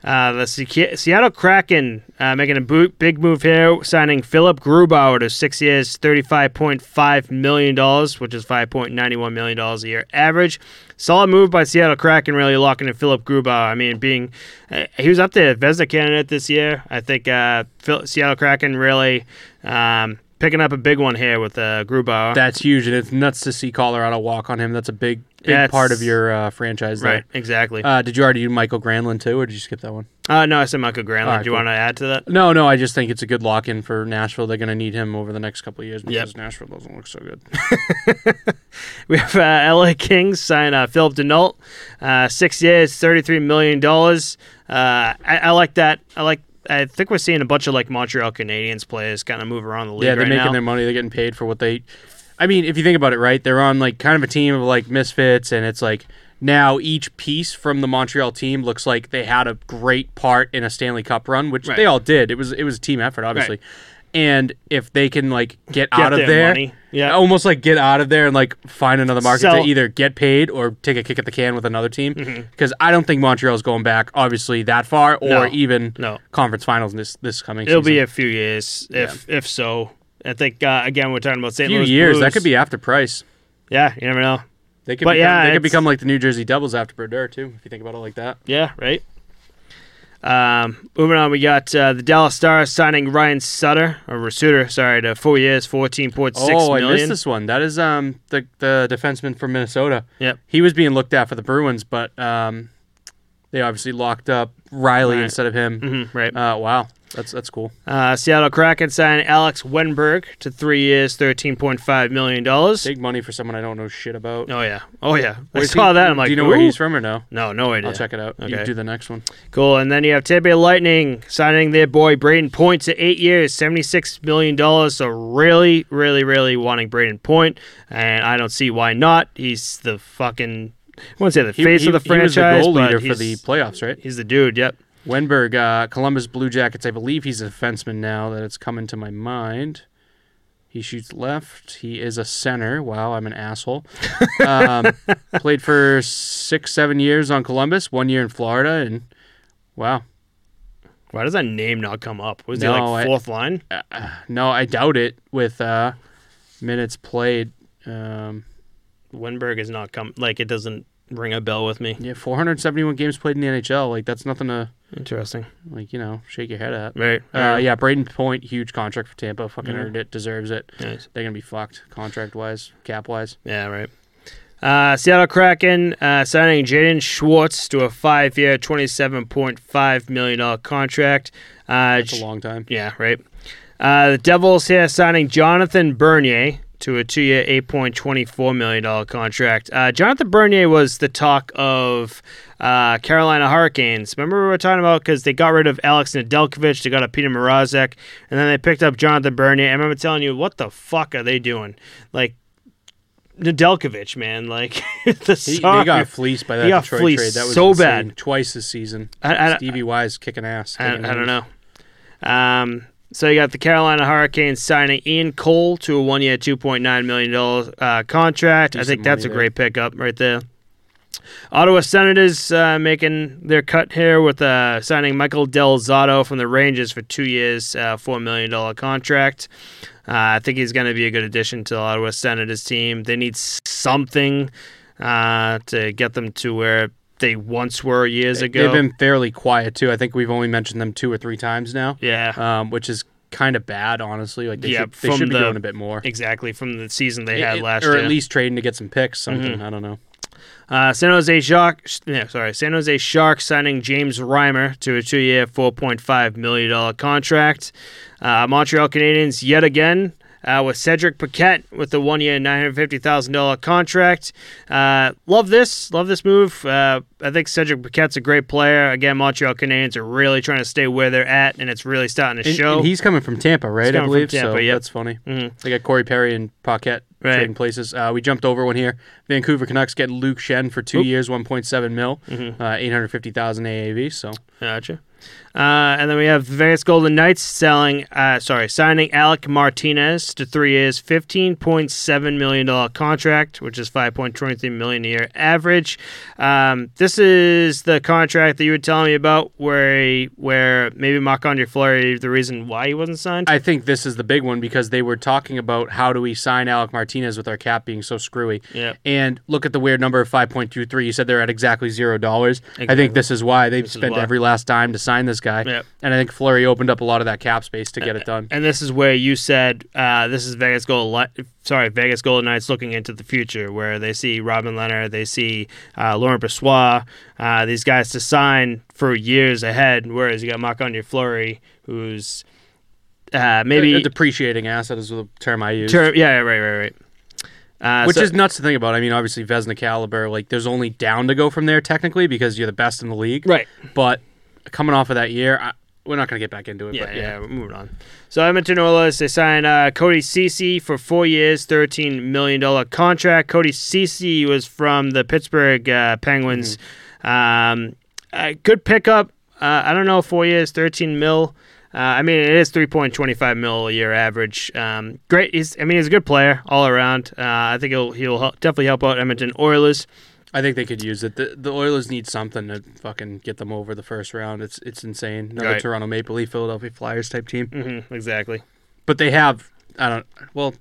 Uh, the Se- Seattle Kraken uh, making a big move here, signing Philipp Grubauer to six years, thirty-five point five million dollars, which is five point ninety-one million dollars a year average. Solid move by Seattle Kraken, really locking in Philipp Grubauer. I mean, being uh, he was up there Vezina candidate this year. I think uh, Phil- Seattle Kraken really um, picking up a big one here with uh, Grubauer. That's huge, and it's nuts to see Colorado walk on him. That's a big, big Yeah, part of your uh, franchise. There. Right, exactly. Uh, did you already do Mikael Granlund too, or did you skip that one? Uh, no, I said Mikael Granlund. Right, Do you cool. want to add to that? No, no. I just think it's a good lock in for Nashville. They're going to need him over the next couple of years because Yep. Nashville doesn't look so good. We have uh, LA Kings sign uh, Phillip Danault, uh, six years, thirty-three million dollars. Uh, I, I like that. I like. I think we're seeing a bunch of like Montreal Canadiens players kind of move around the league yeah, they're right making now. their money. They're getting paid for what they. I mean, if you think about it, right? They're on like kind of a team of like misfits, and it's like now each piece from the Montreal team looks like they had a great part in a Stanley Cup run, which Right. they all did. It was it was a team effort, obviously. And if they can like get, out of there, money. Yeah. almost like get out of there and like find another market Sell- to either get paid or take a kick at the can with another team. Mm-hmm. Because I don't think Montreal's going back, obviously, that far, or No. even No. conference finals this this coming. It'll season. be a few years, if if so. I think uh, again we're talking about St. few Louis years. Blues. That could be after Price. Yeah, you never know. They could But become, yeah, they could become like the New Jersey Devils after Brodeur too, if you think about it like that. Yeah, right. Um, moving on, we got uh, the Dallas Stars signing Ryan Suter or Sutter, sorry, to four years, fourteen point six million. Oh, I missed this one. That is um the the defenseman from Minnesota. Yep. He was being looked at for the Bruins, but um they obviously locked up Reilly Right. instead of him. Mhm, right. Uh, wow, that's that's cool. Uh, Seattle Kraken signed Alex Wennberg to three years, thirteen point five million dollars. Big money for someone I don't know shit about. Oh yeah, oh yeah. I Where's saw he- that. I'm like, do you know where "Ooh." he's from or no? No, no idea. I'll check it out. You Okay. do the next one. Cool. And then you have Tampa Bay Lightning signing their boy Brayden Point to eight years, seventy-six million dollars. So really, really, really wanting Brayden Point, and I don't see why not. He's the fucking. I wouldn't say the He, face he- of the franchise, he was the goal but leader for he's- the playoffs, right? He's the dude. Yep. Wennberg, uh, Columbus Blue Jackets. I believe he's a defenseman now that it's coming to my mind. He shoots left. He is a center. Wow, I'm an asshole. Um, played for six, seven years on Columbus, one year in Florida, and wow. Why does that name not come up? Was he No, like I- fourth line? Uh, no, I doubt it with uh, minutes played. Um, Wennberg is not come. Like it doesn't ring a bell with me. yeah, 471 games played in the NHL. Like that's nothing to Interesting. like you know shake your head at. Right. Uh, yeah, Brayden Point, huge contract for Tampa. Fucking Mhm. earned it, deserves it. Nice. They're gonna be fucked contract wise, cap wise. Yeah, right. Uh, Seattle Kraken uh, signing Jaden Schwartz to a five-year, twenty-seven point five million dollar contract. Uh, That's a long time. yeah, right. Uh, the Devils here signing Jonathan Bernier to a two-year, eight point twenty-four million dollar contract. Uh, Jonathan Bernier was the talk of uh, Carolina Hurricanes. Remember we were talking about because they got rid of Alex Nedeljkovic, they got a Peter Mrazek, and then they picked up Jonathan Bernier. I remember telling you, what the fuck are they doing? Like Nedeljkovic, man, like the He, they got fleeced by that He Detroit fleeced trade. That was so insane. bad. Twice this season. I, I, Stevie Y's kicking ass. I, I don't know. Um, so you got the Carolina Hurricanes signing Ian Cole to a one-year, two point nine million dollar uh, contract. I think that's a money great pickup right there. Ottawa Senators uh, making their cut here with uh, signing Michael Del Zotto from the Rangers for two years, uh, four million dollar contract. Uh, I think he's going to be a good addition to the Ottawa Senators team. They need something uh, to get them to where they once were years ago. They've been fairly quiet too. I think we've only mentioned them two or three times now, yeah, um, which is kind of bad, honestly. Like they Yeah, should, they should be the- doing a bit more. exactly from the season they It- had last or year. at least trading to get some picks, something. Mhm. I don't know. Uh, San Jose Sharks, yeah, sorry, San Jose Sharks signing James Reimer to a two-year, four point five million dollar contract. Uh, Montreal Canadiens yet again uh, with Cedric Paquette with the one-year, nine hundred fifty thousand dollar contract. Uh, love this, love this move. Uh, I think Cedric Paquette's a great player. Again, Montreal Canadiens are really trying to stay where they're at, and it's really starting to And, show. and he's coming from Tampa, right? I believe. Tampa, so yep. that's funny. Mhm. They got Corey Perry and Paquette Right. trading places. Uh, we jumped over one here. Vancouver Canucks get Luke Schenn for two Oop. years, one point seven mil, Mhm. uh, eight hundred fifty thousand AAV. So Gotcha. Uh, and then we have the Vegas Golden Knights selling, uh, sorry, signing Alec Martinez to three years, fifteen point seven million dollar contract, which is five point twenty three million a year average. Um, this is the contract that you were telling me about, where he, where maybe Marc Andre Fleury, the reason why he wasn't signed. I think this is the big one because they were talking about how do we sign Alec Martinez with our cap being so screwy. yeah, And look at the weird number of 5.23. You said they're at exactly zero dollars. I think this is why is spent every last dime to sign this guy. Yep. And I think Fleury opened up a lot of that cap space to get it done. And this is where you said uh, this is Vegas Golden. Li- Sorry, Vegas Golden Knights looking into the future, where they see Robin Lehner, they see uh, Laurent Brossoit, uh, these guys to sign for years ahead. Whereas you got Marc Andre Fleury, who's uh, maybe a, a depreciating asset is the term I use. ter- yeah, right, right, right. Uh, Which so- is nuts to think about. I mean, obviously Vezina caliber, like there's only down to go from there technically because you're the best in the league. right. But coming off of that year, I, we're not going to get back into it. Yeah, but yeah, yeah. we're moving on. So Edmonton Oilers, they signed uh, Cody Ceci for four years, thirteen million dollar contract. Cody Ceci was from the Pittsburgh uh, Penguins. Um, a good pickup. Uh, I don't know, four years, thirteen mil. Uh, I mean, it is three point twenty five mil a year average. Um, great. He's, I mean, he's a good player all around. Uh, I think he'll he'll help, definitely help out Edmonton Oilers. I think they could use it. The, the Oilers need something to fucking get them over the first round. It's it's insane. Another Right. Toronto Maple Leaf, Philadelphia Flyers type team. hmm exactly. But they have I don't well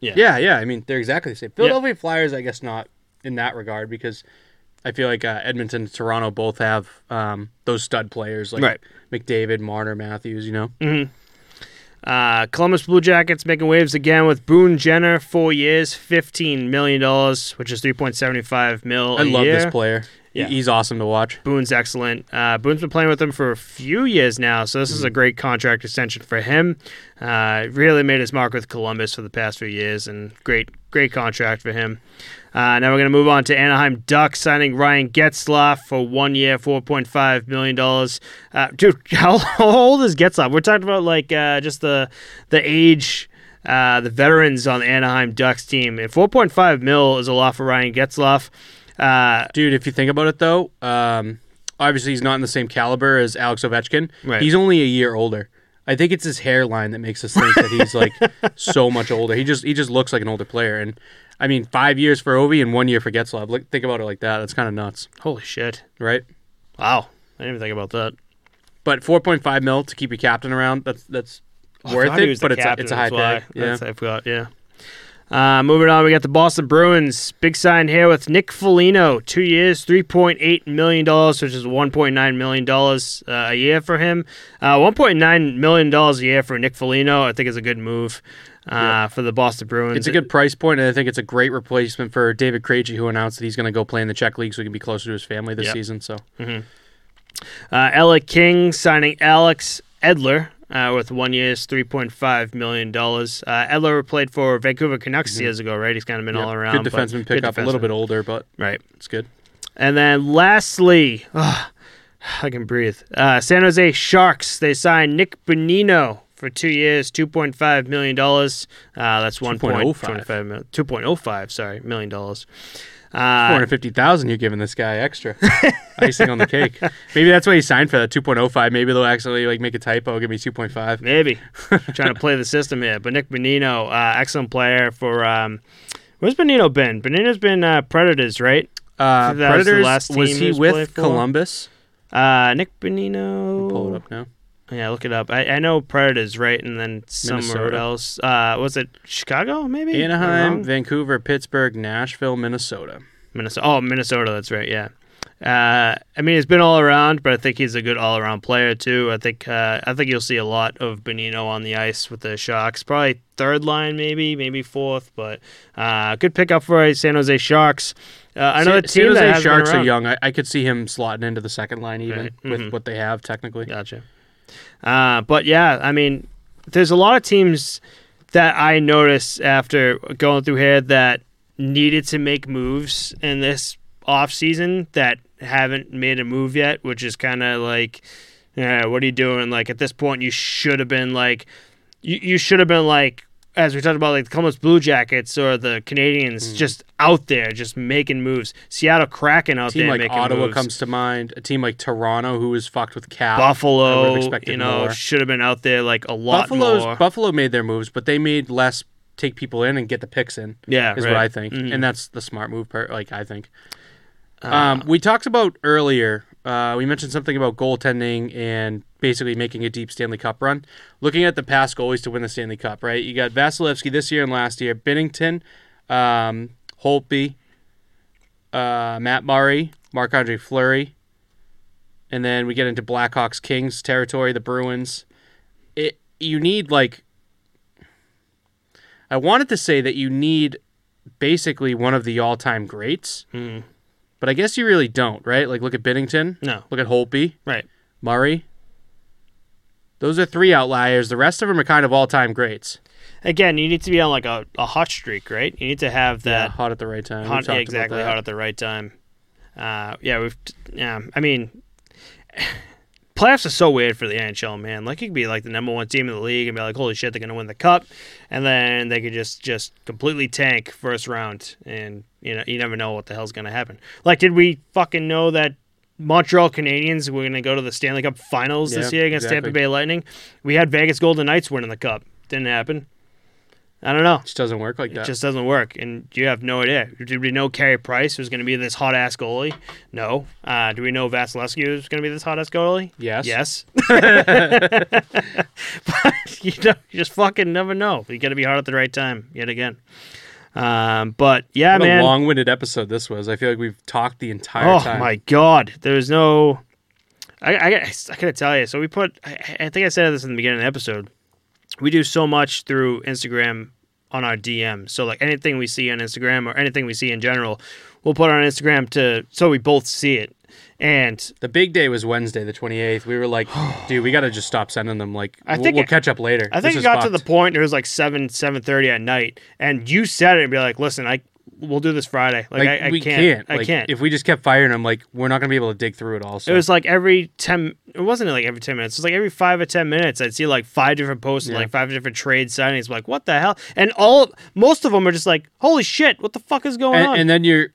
Yeah. Yeah, yeah. I mean they're exactly the same. Philadelphia Flyers, I guess not in that regard because I feel like uh, Edmonton and Toronto both have um, those stud players like Right. McDavid, Marner, Matthews. You know, Uh, Columbus Blue Jackets making waves again with Boone Jenner, four years, fifteen million dollars, which is three point seventy five mil. I love year. this player. Yeah. He's awesome to watch. Boone's excellent. Uh, Boone's been playing with him for a few years now, so this is a great contract extension for him. Uh, really made his mark with Columbus for the past few years, and great, great contract for him. Uh, now we're going to move on to Anaheim Ducks signing Ryan Getzlaf for one year, four point five million dollars. Uh, dude, how, old is Getzlaf? We're talking about like uh, just the the age. Uh, the veterans on the Anaheim Ducks team. And 4.5 mil is a lot for Ryan Getzlaf. Uh, Dude, if you think about it though, um, obviously he's not in the same caliber as Alex Ovechkin. Right. He's only a year older. I think it's his hairline that makes us think that he's like so much older. He just he just looks like an older player. And I mean, five years for Ovi and one year for Getzlaf. Like, think about it like that. That's kind of nuts, holy shit. right? Wow. I didn't even think about that. But 4.5 mil to keep your captain around. That's that's Oh, worth thought he it. the But it's a, captain, it's a high that's why. pay. Yeah. That's, I forgot, yeah. Uh, moving on, we got the Boston Bruins. Big sign here with Nick Foligno. Two years, $3.8 million, which is $1.9 million uh, a year for him. Uh, $1.9 million a year for Nick Foligno, I think is a good move uh, Yeah. for the Boston Bruins. It's a good price point, and I think it's a great replacement for David Krejci, who announced that he's going to go play in the Czech league so he can be closer to his family this Yep. season. So Uh, LA King signing Alex Edler uh, with one year's $3.5 million. Uh, Edler played for Vancouver Canucks years ago, right? He's kind of been all around. good defenseman pick good up, a little bit older, but Right. it's good. And then lastly, I can breathe. Uh, San Jose Sharks. They signed Nick Bonino for two years, two point five million dollars. Uh, that's one point 2.05. twenty-five million. Two point oh five. Sorry, million dollars. Four Uh, hundred fifty thousand. You're giving this guy extra icing on the cake. Maybe that's why he signed for that two point oh five. Maybe they'll actually like make a typo, give me two point five. maybe trying to play the system here. But Nick Bonino, uh, excellent player for. Um, where's Bonino been? Bonino's been uh, Predators, right? Uh, was Predators. last was he he was with? Columbus? Uh, Nick Bonino. Pull it up now. Yeah, look it up. I, I know Predators, right? And then somewhere Minnesota. else. Uh, was it Chicago? Maybe Anaheim. Vancouver, Pittsburgh, Nashville, Minnesota. Minnesota. Oh, Minnesota. That's right. Yeah. Uh, I mean, he's been all around, but I think he's a good all-around player too. I think uh, I think you'll see a lot of Bonino on the ice with the Sharks. Probably third line, maybe, maybe fourth, but uh, good pickup for a San Jose Sharks. Uh, another San team that Jose Sharks are young. I, I could see him slotting into the second line even Right. with Mhm. what they have technically. Gotcha. Uh, but yeah, I mean, there's a lot of teams that I noticed after going through here that needed to make moves in this off season that haven't made a move yet, which is kind of like, yeah, what are you doing? Like at this point, you should have been like, you, you should have been like, as we talked about, like the Columbus Blue Jackets or the Canadiens, just out there, just making moves. Seattle Kraken out A team there like making Ottawa moves. comes to mind. A team like Toronto, who was fucked with cap. Buffalo, you know, should have been out there like a lot Buffalo's more. Buffalo made their moves, but they made less take people in and get the picks in. yeah, Is right. what I think, Mhm. and that's the smart move. Per, like I think. Uh, Um, we talked about earlier. Uh, we mentioned something about goaltending and basically making a deep Stanley Cup run. Looking at the past goalies to win the Stanley Cup, right? You got Vasilevskiy this year and last year, Binnington, um, Holtby, uh, Matt Murray, Marc Andre Fleury, and then we get into Blackhawks Kings territory, the Bruins. It you need like. I wanted to say that you need basically one of the all-time greats. mm, But I guess you really don't, right? Like look at Binnington, no, look at Holtby, right. Murray. Those are three outliers. The rest of them are kind of all-time greats. Again, you need to be on like a, a hot streak, right? You need to have Yeah, that hot at the right time. Hot, about exactly hot at the right time. Uh, yeah, we've yeah. I mean, playoffs are so weird for the NHL, man. Like you could be like the number one team in the league and be like, holy shit, they're gonna win the cup, and then they could just just completely tank first round, and you know you never know what the hell's gonna happen. Like, did we fucking know that? Montreal Canadiens were going to go to the Stanley Cup Finals this year against exactly. Tampa Bay Lightning. We had Vegas Golden Knights winning the cup. Didn't happen. I don't know. It just doesn't work like It that. just doesn't work, and you have no idea. Did we know Carey Price was going to be this hot ass goalie? No. Uh, do we know Vasilevskiy was going to be this hot ass goalie? yes. Yes. but you know, you just fucking never know. You got to be hot at the right time yet again. Um, but yeah, What man. a long-winded episode this was. I feel like we've talked the entire oh time. my god, there's no. I I, I gotta tell you. So we put. I, I think I said this in the beginning of the episode. We do so much through Instagram on our DM. So like anything we see on Instagram or anything we see in general, we'll put on Instagram to so we both see it. And The big day was Wednesday, the 28th. We were like, dude, we got to just stop sending them. Like, I we'll, think we'll catch up later. I think This it got to the point it was like seven seven thirty at night, and you said it and be like, "Listen, I we'll do this Friday." Like, Like, I, I we can't, can't. I Like, can't. If we just kept firing them, like, we're not going to be able to dig through it all. So. It was like every ten. It wasn't like every ten minutes. It was like every five or ten minutes. I'd see like five different posts, Yeah. like five different trade signings. Like, what the hell? And all most of them are just like, "Holy shit! What the fuck is going and, on?" and then you're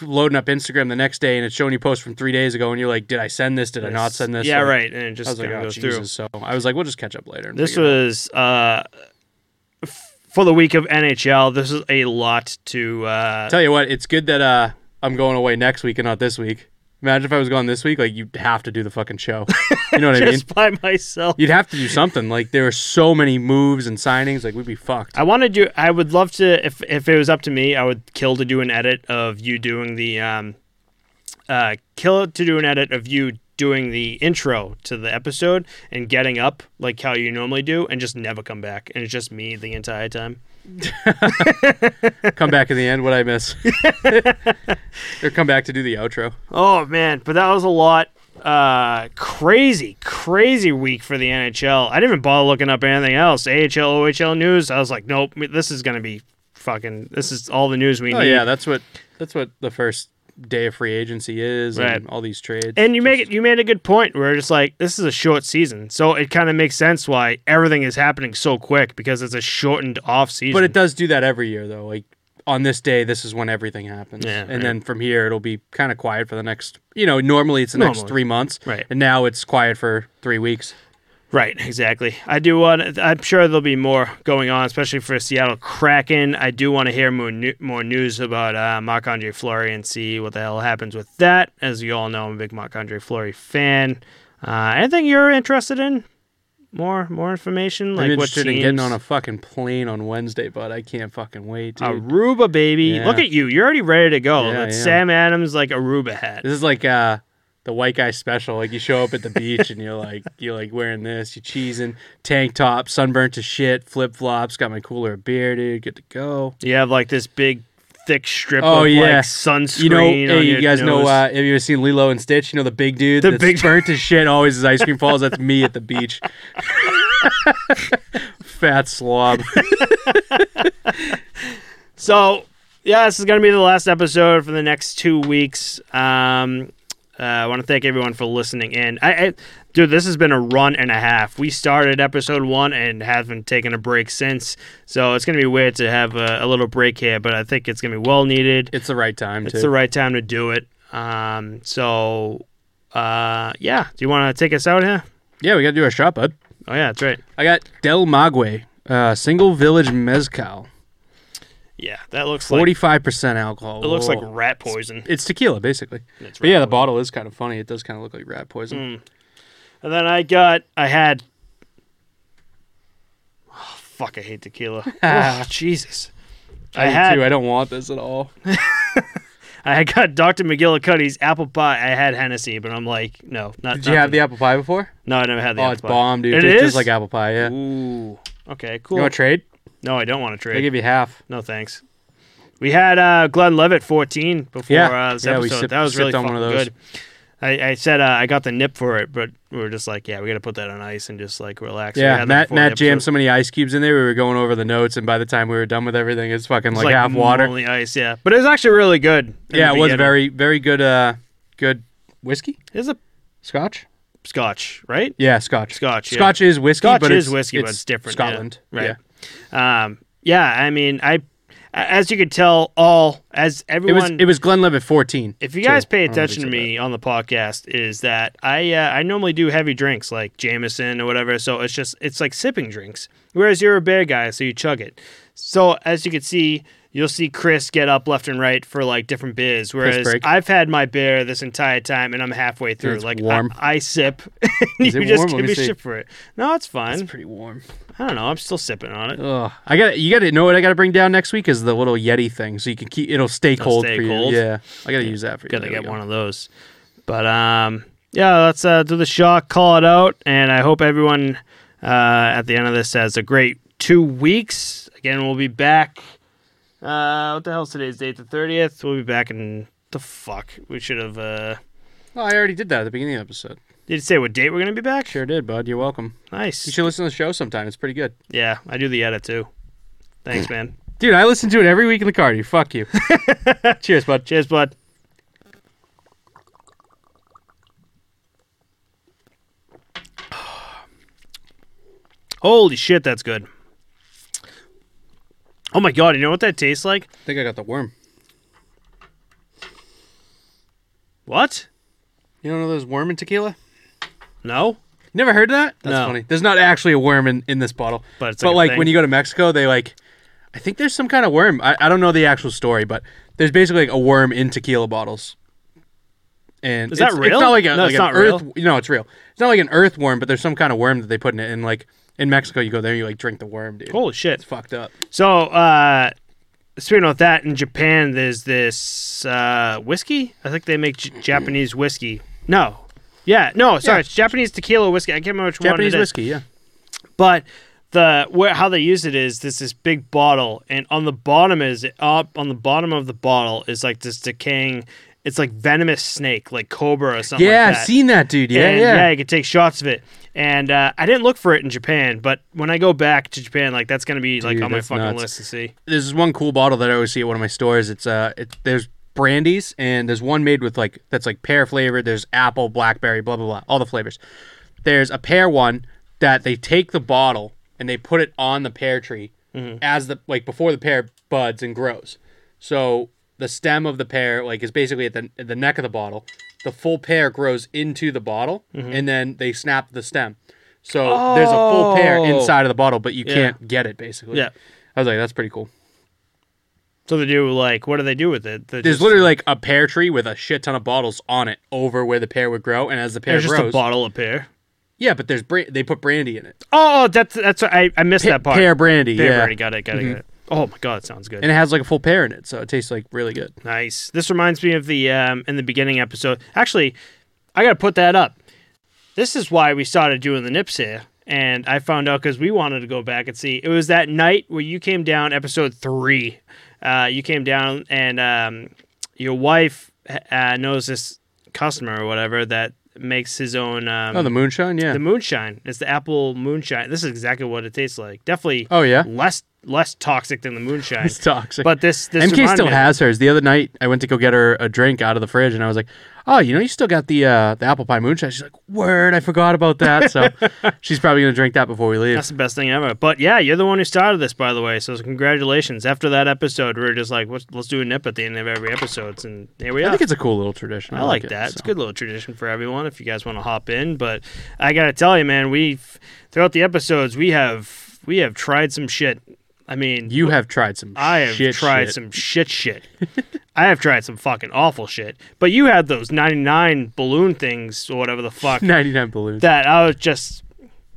loading up Instagram the next day and it's showing you posts from three days ago and you're like, did I send this? Did I not send this? Yeah, Like, right. And it I just was like, oh, goes Jesus. through. So I was like, we'll just catch up later. This was uh, for the week of NHL. This is a lot to. Uh, Tell you what, it's good that uh, I'm going away next week and not this week. Imagine if I was gone this week, like you'd have to do the fucking show. You know what I mean? just by myself. You'd have to do something. Like there are so many moves and signings, like we'd be fucked. I want to do. I would love to. If if it was up to me, I would kill to do an edit of you doing the. Um, uh, kill to do an edit of you doing the intro to the episode and getting up like how you normally do, and just never come back, and it's just me the entire time. come back in the end, what I miss. or come back to do the outro. Oh man, but that was a lot. Uh, crazy, crazy week for the NHL. I didn't even bother looking up anything else. AHL, OHL news. I was like, nope, this is gonna be fucking. This is all the news we Oh need. yeah, that's what that's what the first day of free agency is Right. and all these trades. And you make it. You made a good point. Where it's like this is a short season, so it kind of makes sense why everything is happening so quick because it's a shortened off season. But it does do that every year though. Like on this day, this is when everything happens. Yeah, and right. then from here it'll be kind of quiet for the next you know, normally it's the next three months. Right. And now it's quiet for three weeks. Right, exactly. I do want. I'm sure there'll be more going on, especially for Seattle Kraken. I do want to hear more new, more news about uh, Marc Andre Fleury and see what the hell happens with that. As you all know, I'm a big Marc Andre Fleury fan. Uh, anything you're interested in? More more information? Like I'm interested in getting on a fucking plane on Wednesday, but I can't fucking wait, dude. Aruba, baby. Yeah. Look at you. You're already ready to go. Yeah, It's yeah. Sam Adams like Aruba hat. This is like uh the white guy special. Like you show up at the beach and you're like you're like wearing this, you cheesing, tank top, sunburnt to shit, flip flops, got my cooler of beer, dude, good to go. You have like this big thick strip Oh, of yeah. like sunscreen. You know, hey, you guys know nose. uh have you ever seen Lilo and Stitch? You know the big dude The big- burnt to shit, always his ice cream falls. That's me at the beach. Fat slob. So, yeah, this is going to be the last episode for the next two weeks. Um, uh, I want to thank everyone for listening in. I, I, dude, this has been a run and a half. We started episode one and haven't taken a break since. So it's going to be weird to have a, a little break here, but I think it's going to be well needed. It's the right time It's too. the right time to do it. Um, so, uh, yeah. Do you want to take us out here? yeah, we gotta do our shot, bud. Oh yeah, that's right. I got Del Maguey, uh, single village mezcal. Yeah, that looks like Forty five percent alcohol. it looks like Whoa. rat poison. it's tequila basically. It's But yeah, rat the poison. bottle is kind of funny. It does kind of look like rat poison. Mm. And then I got, I had, oh, fuck, I hate tequila. oh, Jesus. I, do had, too. I don't want this at all. I had got Dr. McGillicuddy's apple pie. I had Hennessy, but I'm like, no, not. Did you have the apple pie before? No, I never had the apple pie. Oh, apple it's pie. bomb, dude. It Tastes is? just like apple pie. Yeah. Ooh, okay, Cool. You want to trade? No, I don't want to trade. Trade. give you half. no, thanks. We had uh, Glenlivet 14 before Yeah. uh, this Yeah, episode. sipped- that was really on one of those. good. I, I said uh, I got the nip for it, but we were just like, yeah, we got to put that on ice and just like relax. Yeah, Matt Matt jammed so many ice cubes in there. We were going over the notes, and by the time we were done with everything, it's fucking It's like, half water. Only ice, yeah. But it was actually really good. Yeah, it was very very good. Uh, good whiskey, Is a Scotch. Scotch, right? Yeah, Scotch. Scotch. Yeah. Scotch is whiskey, Scotch but is it's, whiskey, but it's different. yeah. Scotland, right? Yeah. Um, yeah. I mean, I, as you could tell, all as everyone, It was it was Glenlivet fourteen. if you guys pay I don't know if attention to me on the podcast, is that I uh, I normally do heavy drinks like Jameson or whatever. So it's just it's like sipping drinks. Whereas you're a beer guy, so you chug it. So as you can see, you'll see Chris get up left and right for like different beers. Whereas. I've had my beer this entire time and I'm halfway through. it's like warm. I, I sip, you just warm? give me me see. shit for it. No, it's fine. It's pretty warm. I don't know. I'm still sipping on it. Ugh. I got you got to know what I got to bring down next week is the little Yeti thing, so you can keep it'll stay cold stay for you. Yeah, I got to use that for you. Gotta There get go. one of those. But um, yeah, let's uh, do the shot, call it out, and I hope everyone uh, at the end of this has a great two weeks. Again, we'll be back. Uh, what the hell's today's date? The thirtieth. We'll be back in the fuck. We should have. Uh, Oh, I already did that at the beginning of the episode. did you say what date we're gonna be back? Sure did, bud. You're welcome. Nice. You should listen to the show sometime. It's pretty good. Yeah, I do the edit too. Thanks, man. Dude, I listen to it every week in the car. You fuck you. Cheers, bud. Cheers, bud. Holy shit, that's good. Oh my god, you know what that tastes like? I think I got the worm. What? You don't know there's worm in tequila? No? Never heard of that? That's No. funny. There's not actually a worm in, in this bottle. But it's but like, a like thing. when you go to Mexico, they like, I think there's some kind of worm. I, I don't know the actual story, but there's basically like a worm in tequila bottles. And Is that it's, real? It's not like a, No, like it's an not earth. real. No, it's real. It's not like an earthworm, but there's some kind of worm that they put in it. And like in Mexico, you go there, you like drink the worm, dude. Holy shit. It's fucked up. So, uh, speaking of that, in Japan, there's this uh, whiskey. I think they make J- Japanese whiskey. No. Yeah, no, sorry, Yeah. it's Japanese tequila whiskey. I can't remember which Japanese one it is. whiskey, yeah. But the where how they use it is this this big bottle, and on the bottom is up on the bottom of the bottle is like this decaying. It's like venomous snake, like cobra or something. Yeah, like I've seen that, dude. Yeah, and, yeah. you can take shots of it. And uh, I didn't look for it in Japan, but when I go back to Japan, like that's gonna be like Dude, on my that's fucking nuts. list to see. there's this one cool bottle that I always see at one of my stores. It's uh, it, there's brandies and there's one made with like that's like pear flavored. There's apple, blackberry, blah blah blah, all the flavors. There's a pear one that they take the bottle and they put it on the pear tree as the like before the pear buds and grows. So the stem of the pear like is basically at the at the neck of the bottle. The full pear grows into the bottle and then they snap the stem. So there's a full pear Oh. inside of the bottle, but you Yeah. can't get it basically. Yeah. I was like, that's pretty cool. So they do like what do they do with it? They There's just- literally like a pear tree with a shit ton of bottles on it over where the pear would grow, and as the pear there's just a grows, bottle of pear. yeah, but there's bra- they put brandy in it, Oh, that's that's I I missed that part. pear brandy, Pear yeah, Mm-hmm. brandy, got it, got it, got it. Oh my god, it sounds good. and it has like a full pear in it, so it tastes like really good. Nice. This reminds me of the um, in the beginning episode. Actually, I got to put that up. This is why we started doing the nips here, and I found out because we wanted to go back and see. It was that night where you came down, episode three. Uh, you came down, and um, your wife uh, knows this customer or whatever that makes his own. Um, Oh, the moonshine, yeah. the moonshine. It's the apple moonshine. This is exactly what it tastes like. Definitely oh yeah, less less toxic than the moonshine. it's toxic. but this this MK still me- has hers. The other night, I went to go get her a drink out of the fridge, and I was like, "Oh, you know, you still got the uh, the apple pie moonshine." She's like, "Word, I forgot about that." So she's probably gonna drink that before we leave. That's the best thing ever. But yeah, you're the one who started this, by the way. So congratulations. After that episode, we were just like, let's, let's do a nip at the end of every episode, and here we I are. I think it's a cool little tradition. I like it, that. It's so. a good little tradition for everyone if you guys want to hop in. But I gotta tell you, man, we've throughout the episodes we have we have tried some shit. I mean, You have tried some. I have shit tried shit. some shit shit. I have tried some fucking awful shit. But you had those 99 balloon things or whatever the fuck 99 balloons. that I was just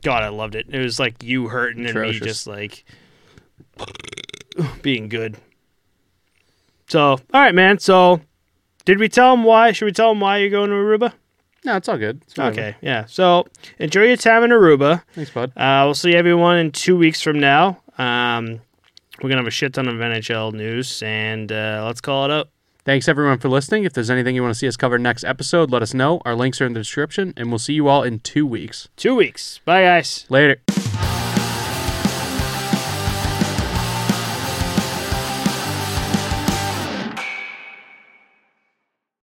God, I loved it. It was like you hurting and me just like being good. So, all right, man. So, did we tell him why? Should we tell him why you're going to Aruba? no, it's all good. It's. Okay, yeah. So, enjoy your time in Aruba. Thanks, bud. Uh, we'll see everyone in two weeks from now. Um, we're gonna have a shit ton of NHL news, and uh, let's call it up. Thanks everyone for listening. If there's anything you want to see us cover next episode, let us know. Our links are in the description, and we'll see you all in two weeks. Two weeks. Bye, guys. Later.